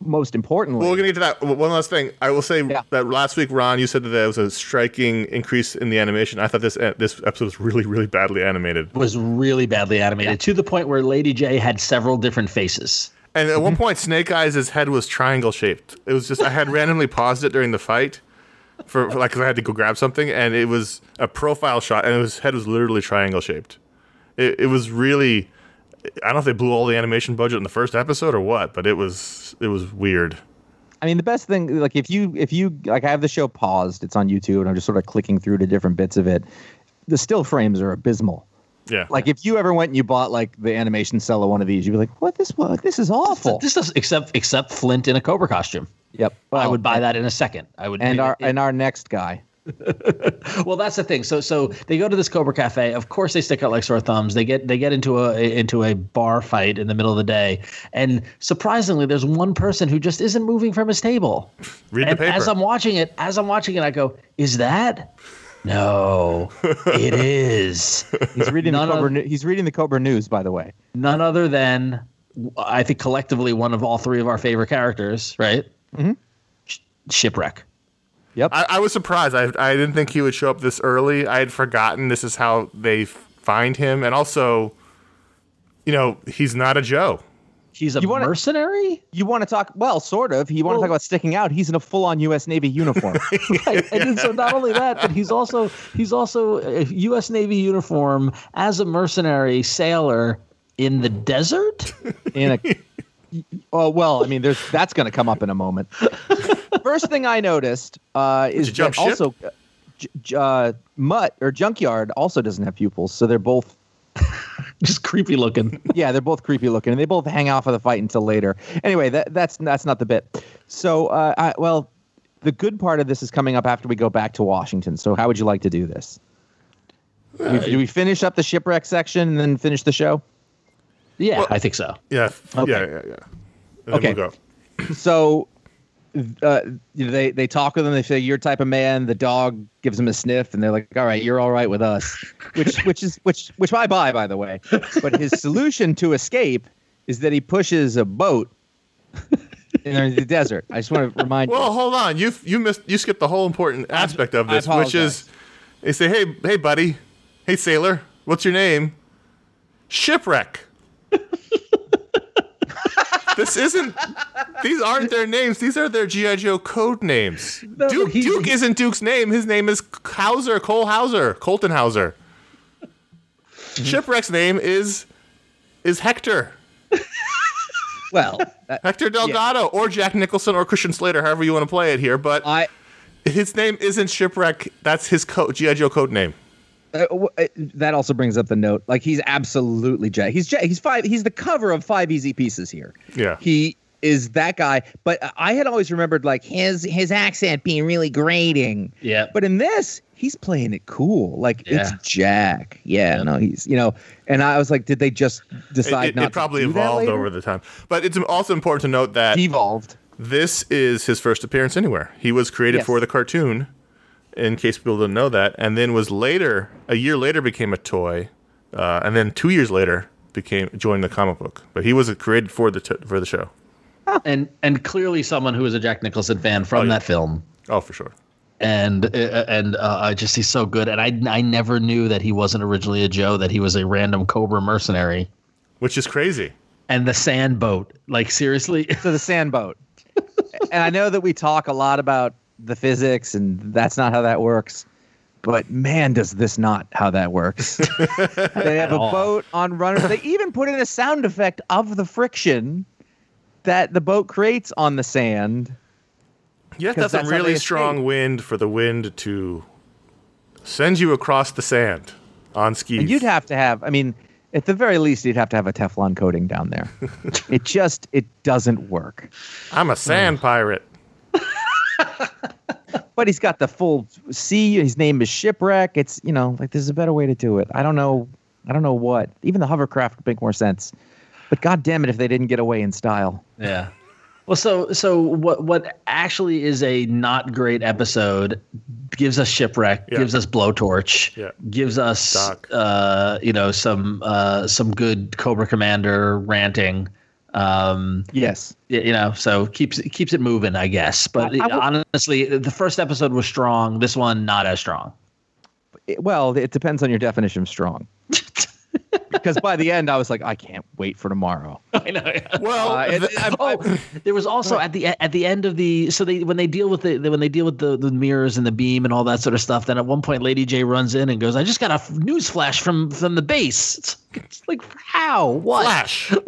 most importantly, Well, we're gonna get to that. One last thing, I will say Yeah. that last week, Ron, you said that there was a striking increase in the animation. I thought this uh, this episode was really, really badly animated. was really badly animated to the point where Lady Jaye had several different faces. And at one mm-hmm. point, Snake Eyes' head was triangle shaped. It was just I had randomly paused it during the fight for, for like 'cause I had to go grab something, and it was a profile shot, and his head was literally triangle shaped. It, it was really. I don't know if they blew all the animation budget in the first episode or what, but it was it was weird. I mean, the best thing, like if you if you like, I have the show paused. It's on YouTube, and I'm just sort of clicking through to different bits of it. The still frames are abysmal. Yeah, Like if you ever went and you bought like the animation cell of one of these, you'd be like, "What this? What this is awful." This does except except Flint in a Cobra costume. yep. Well, I would buy that in a second. I would. And our it- and our next guy. well, that's the thing. So so they go to this Cobra Cafe. Of course, they stick out like sore thumbs. They get they get into a into a bar fight in the middle of the day, and surprisingly, there's one person who just isn't moving from his table. read the paper. as I'm watching it, as I'm watching it, I go, "Is that?" No, it is He's reading the Cobra. of- he's reading the Cobra News, by the way. none other than I think collectively one of all three of our favorite characters, right? Mm-hmm. Shipwreck. Yep. I, I was surprised. I, I didn't think he would show up this early. I had forgotten this is how they f- find him, and also, you know, he's not a Joe. He's a You wanna- mercenary. you want to talk? Well, sort of. You want to Well- talk about sticking out? He's in a full-on U.S. Navy uniform. Right. And then, so not only that, but he's also he's also a U.S. Navy uniform as a mercenary sailor in the desert. in a oh well i mean there's that's going to come up in a moment first thing i noticed uh is jump that ship? also uh, J- J- uh, mutt or junkyard also doesn't have pupils so they're both Just creepy looking. yeah they're both creepy looking and they both hang off of the fight until later anyway that that's that's not the bit so uh I, well the good part of this is coming up after we go back to washington so how would you like to do this do we, do we finish up the shipwreck section and then finish the show Yeah, I think so. Yeah, Okay. yeah, yeah, yeah. And Okay. we'll go. so uh, you know, they they talk with him. They say, "You're type of man." The dog gives him a sniff, and they're like, "All right, you're all right with us," which which is which which I buy, by the way. But his solution to escape is that he pushes a boat in the desert. I just want to remind Well, you. hold on. You you missed you skipped the whole important aspect of this, which is they say, "Hey, hey, buddy, hey, sailor, what's your name?" Shipwreck. This isn't. These aren't their names. These are their GI Joe code names. but Duke, he's- Duke isn't Duke's name. His name is Hauser, Cole Hauser, Colton Hauser. Shipwreck's name is is Hector. Well, that- Hector Delgado or Jack Nicholson or Christian Slater, however you want to play it here. But I his name isn't Shipwreck. That's his code, GI Joe code name. Uh, w- uh, that also brings up the note. Like he's absolutely Jack. He's Jack. He's five. He's the cover of Five Easy Pieces here. Yeah. He is that guy. But I had always remembered like his his accent being really grating. Yeah. But in this, he's playing it cool. Like Yeah. it's Jack. Yeah, No, he's you know. And I was like, did they just decide it- not it probably to do evolved later? over the time. But it's also important to note that he evolved. this is his first appearance anywhere. He was created Yes. for the cartoon, in case people didn't know that, and then was later, a year later, became a toy, uh, and then two years later became joined the comic book. But he was created for the t- for the show. and and clearly someone who is a Jack Nicholson fan from yeah. that film. Oh, for sure. and uh, and uh, I just he's so good. And I I never knew that he wasn't originally a Joe; that he was a random Cobra mercenary. Which is crazy. And the sand boat, like seriously, to the sand boat. and I know that we talk a lot about the physics, and that's not how that works. But man, does this not how that works? they have a boat on runners. They even put in a sound effect of the friction that the boat creates on the sand. You have to 'Cause have some that's how really strong escape. wind for the wind to send you across the sand on skis. And you'd have to have, I mean, at the very least, you'd have to have a Teflon coating down there. it just, it doesn't work. I'm a sand pirate. but he's got the full sea. His name is Shipwreck. It's you know like there's a better way to do it. I don't know. I don't know what. Even the hovercraft would make more sense. But god damn it, if they didn't get away in style. yeah. Well, so so what what actually is a not great episode gives us shipwreck, Yeah. gives us blowtorch, Yeah. gives us Doc. uh you know some uh some good Cobra Commander ranting. Um, Yes. you know, so keeps keeps it moving, I guess. But I- I honestly, the first episode was strong. This one not as strong. Well, it depends on your definition of strong. because by the end, I was like, I can't wait for tomorrow. I know. Well, Uh, it- th- I'm- Oh, there was also at the at the end of the so they when they deal with the when they deal with the, the mirrors and the beam and all that sort of stuff. Then at one point, Lady Jaye runs in and goes, "I just got a f- news flash from from the base." It's, it's like how what? Flash.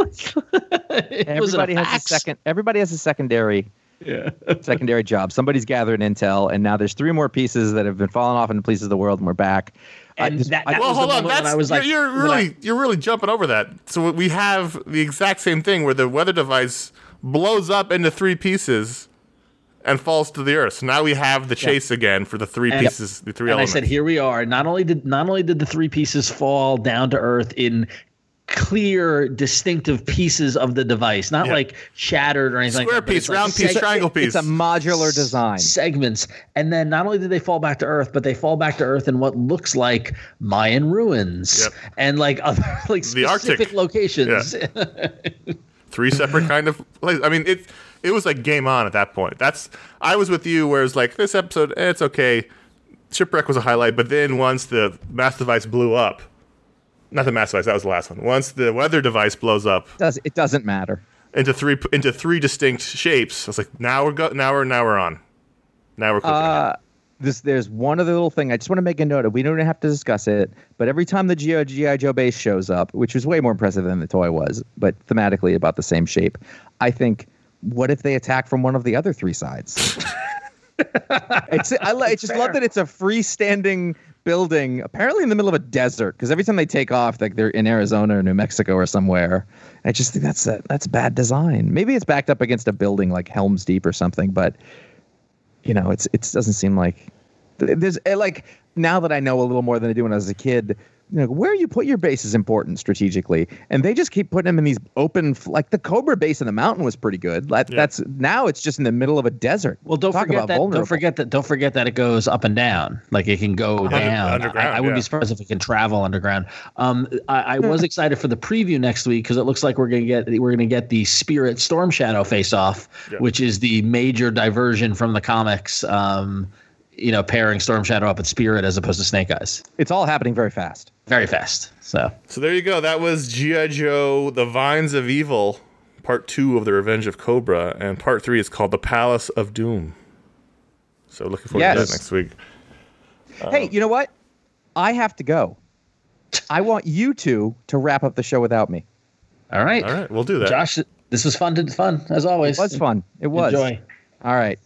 It was Everybody has a second. Everybody has a secondary. Yeah. secondary job. Somebody's gathering intel, and now there's three more pieces that have been falling off into places of the world, and we're back. And just- that- I- well, hold on. That's was you're, you're really I- you're really jumping over that. So we have the exact same thing where the weather device blows up into three pieces and falls to the earth. So now we have the chase again for the three And- uh, pieces, the three and elements. I said, "Here we are." Not only did not only did the three pieces fall down to earth in clear, distinctive pieces of the device, not Yeah. like shattered or anything. Square like that, piece, it's like round piece, seg- triangle piece. it's a modular design. segments. And then not only did they fall back to Earth, but they fall back to Earth in what looks like Mayan ruins Yep. and like other like The Arctic. specific locations. three separate kind of places. I mean, it it was like game on at that point. That's I was with you, where it's like this episode, eh, it's okay. Shipwreck was a highlight, but then once the mass device blew up, not the mass device, that was the last one. Once the weather device blows up Does it doesn't matter. into three into three distinct shapes, I was like, now we're go, now we're now we're on, now we're cooking. Uh, this there's one other little thing I just want to make a note of. We don't have to discuss it, but every time the Geo GI Joe base shows up, which was way more impressive than the toy was, but thematically about the same shape, I think, what if they attack from one of the other three sides? it's I, I just love that it's a freestanding building, apparently in the middle of a desert. Because every time they take off, like they're in Arizona or New Mexico or somewhere. I just think that's a, that's bad design. Maybe it's backed up against a building like Helm's Deep or something, but you know, it's it doesn't seem like there's eh, like now that I know a little more than I do when I was a kid. You know, where you put your base is important strategically, and they just keep putting them in these open, like the Cobra base in the mountain was pretty good. That, That's now it's just in the middle of a desert. Well, don't Talk forget about that. vulnerable. Don't forget that. Don't forget that it goes up and down. Like it can go down. underground, I, I wouldn't yeah. be surprised if it can travel underground. Um, I, I was excited for the preview next week because it looks like we're gonna get we're gonna get the Spirit Storm Shadow face off, Yeah. which is the major diversion from the comics. Um, you know, pairing Storm Shadow up with Spirit as opposed to Snake Eyes. It's all happening very fast. Very fast. So So there you go. That was G.I. Joe The Vines of Evil, part two of The Revenge of Cobra. And part three is called The Palace of Doom. So looking forward to Yes. that next week. Uh, hey, you know what? I have to go. I want you two to wrap up the show without me. all right, All right, we'll do that. Josh. This was fun. To, fun as always. It was fun. It was. Enjoy. All right.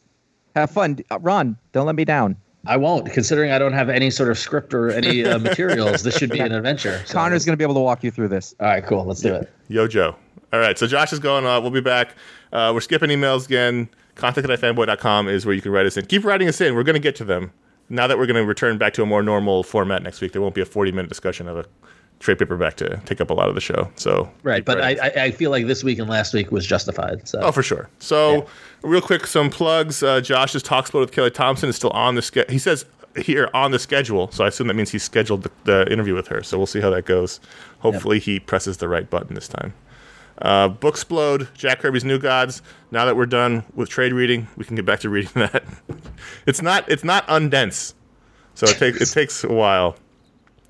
Have fun. Uh, Ron, don't let me down. I won't, considering I don't have any sort of script or any uh, materials. This should be an adventure. So Conor's going to be able to walk you through this. All right, cool. Let's do it. Yo, Joe. All right, so Josh is going on. We'll be back. Uh, we're skipping emails again. Contact at iFanboy.com is where you can write us in. Keep writing us in. We're going to get to them. Now that we're going to return back to a more normal format next week, there won't be a 40 minute discussion of a trade paperback to take up a lot of the show. So Right, but I, writing us in. I feel like this week and last week was justified. So Oh, for sure. So, real quick, some plugs. Uh, Josh's talk split with Kelly Thompson is still on the schedule. He says here on the schedule, so I assume that means he scheduled the, the interview with her. So we'll see how that goes. Hopefully, he presses the right button this time. Uh, Booksplode, Jack Kirby's New Gods. Now that we're done with trade reading, we can get back to reading that. it's not it's not undense, so it takes it takes a while.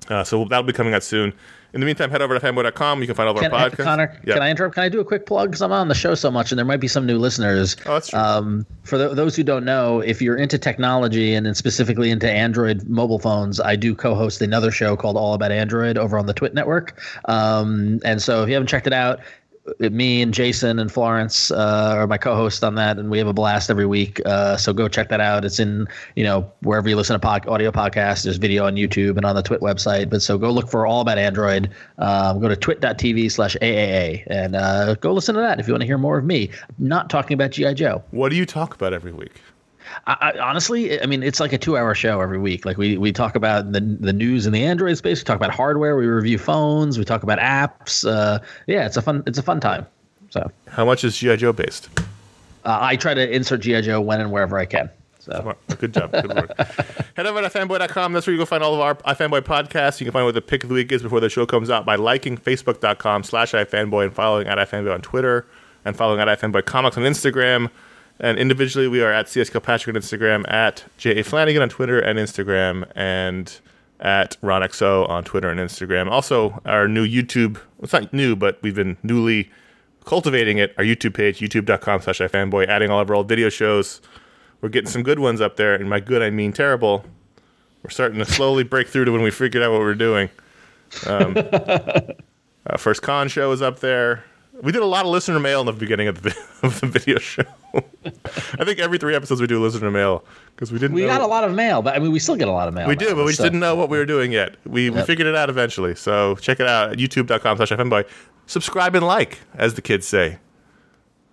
Uh, so that'll be coming out soon. In the meantime, head over to iFanboy.com. You can find all of Can, our podcasts. Conor, Yeah. can I interrupt? Can I do a quick plug? Because I'm on the show so much, and there might be some new listeners. Oh, that's true. Um, for th- those who don't know, if you're into technology and then specifically into Android mobile phones, I do co-host another show called All About Android over on the Twit Network. Um, and so if you haven't checked it out, me and Jason and Florence uh, are my co-hosts on that, and we have a blast every week. Uh, so go check that out. It's in you know wherever you listen to pod- audio podcasts. There's video on YouTube and on the Twit website. But so go look for All About Android. Um, go to twit.tv slash AAA and uh, go listen to that if you want to hear more of me not talking about GI Joe. what do you talk about every week? I, I, honestly, I mean, it's like a two-hour show every week. Like we we talk about the the news in the Android space. We talk about hardware. We review phones. We talk about apps. Uh, yeah, it's a fun it's a fun time. So How much is G.I. Joe based? uh, I try to insert GI Joe when and wherever I can. So Good job. Good work. Head over to iFanboy.com. That's where you can find all of our iFanboy podcasts. You can find what the pick of the week is before the show comes out by liking facebook.com slash iFanboy and following at iFanboy on Twitter and following at iFanboy Comics on Instagram. And individually, we are at CS Kilpatrick on Instagram, at J.A. Flanagan on Twitter and Instagram, and at RonXO on Twitter and Instagram. Also, our new YouTube, it's not new, but we've been newly cultivating it, our YouTube page, youtube.com slash iFanboy, adding all of our old video shows. We're getting some good ones up there, and by good I mean terrible. We're starting to slowly break through to when we figured out what we're doing. Um, uh, First Con show is up there. We did a lot of listener mail in the beginning of the, of the video show. I think every three episodes we do listener mail because we didn't. we know- got a lot of mail, but I mean, we still get a lot of mail. we do, but we just didn't know what we were doing yet. We, we figured it out eventually. So check it out at youtube.com slash iFanboy. Subscribe and like, as the kids say.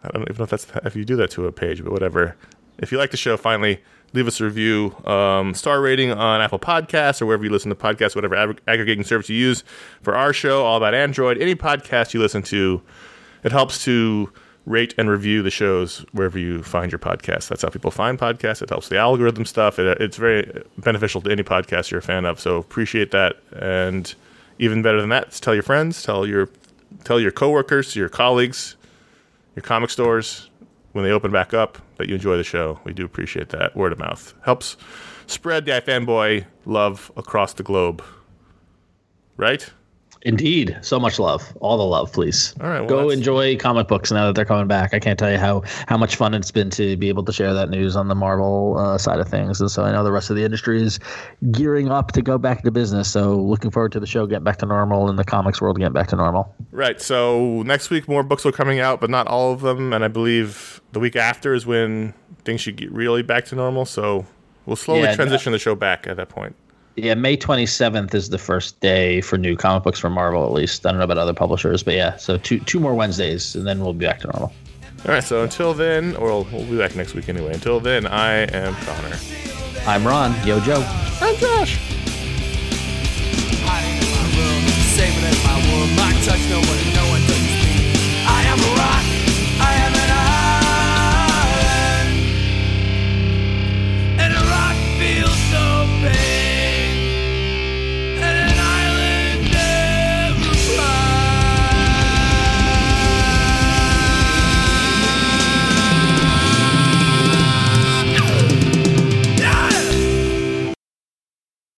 I don't even know if that's if you do that to a page, but whatever. If you like the show, finally leave us a review, um, star rating on Apple Podcasts or wherever you listen to podcasts, whatever ag- aggregating service you use for our show, all about Android. Any podcast you listen to, it helps to rate and review the shows wherever you find your podcast. That's how people find podcasts. It helps the algorithm stuff. It, it's very beneficial to any podcast you're a fan of. So appreciate that. And even better than that, tell your friends, tell your tell your coworkers, your colleagues, your comic stores when they open back up that you enjoy the show. We do appreciate that. Word of mouth helps spread the iFanboy love across the globe. Right? Indeed, so much love, all the love, please. All right, well, go that's- enjoy comic books now that they're coming back. I can't tell you how how much fun it's been to be able to share that news on the Marvel uh, side of things, and so I know the rest of the industry is gearing up to go back to business. So looking forward to the show getting back to normal and the comics world getting back to normal. Right. So next week more books are coming out, but not all of them. And I believe the week after is when things should get really back to normal. So we'll slowly Yeah, transition the show back at that point. Yeah, May 27th is the first day for new comic books from Marvel, at least. I don't know about other publishers, but yeah, so two two more Wednesdays, and then we'll be back to normal. All right. So until then, or we'll, we'll be back next week anyway. Until then, I am Conor. I'm Ron. Yo, Joe. I'm Josh. Hiding in my touch, no one to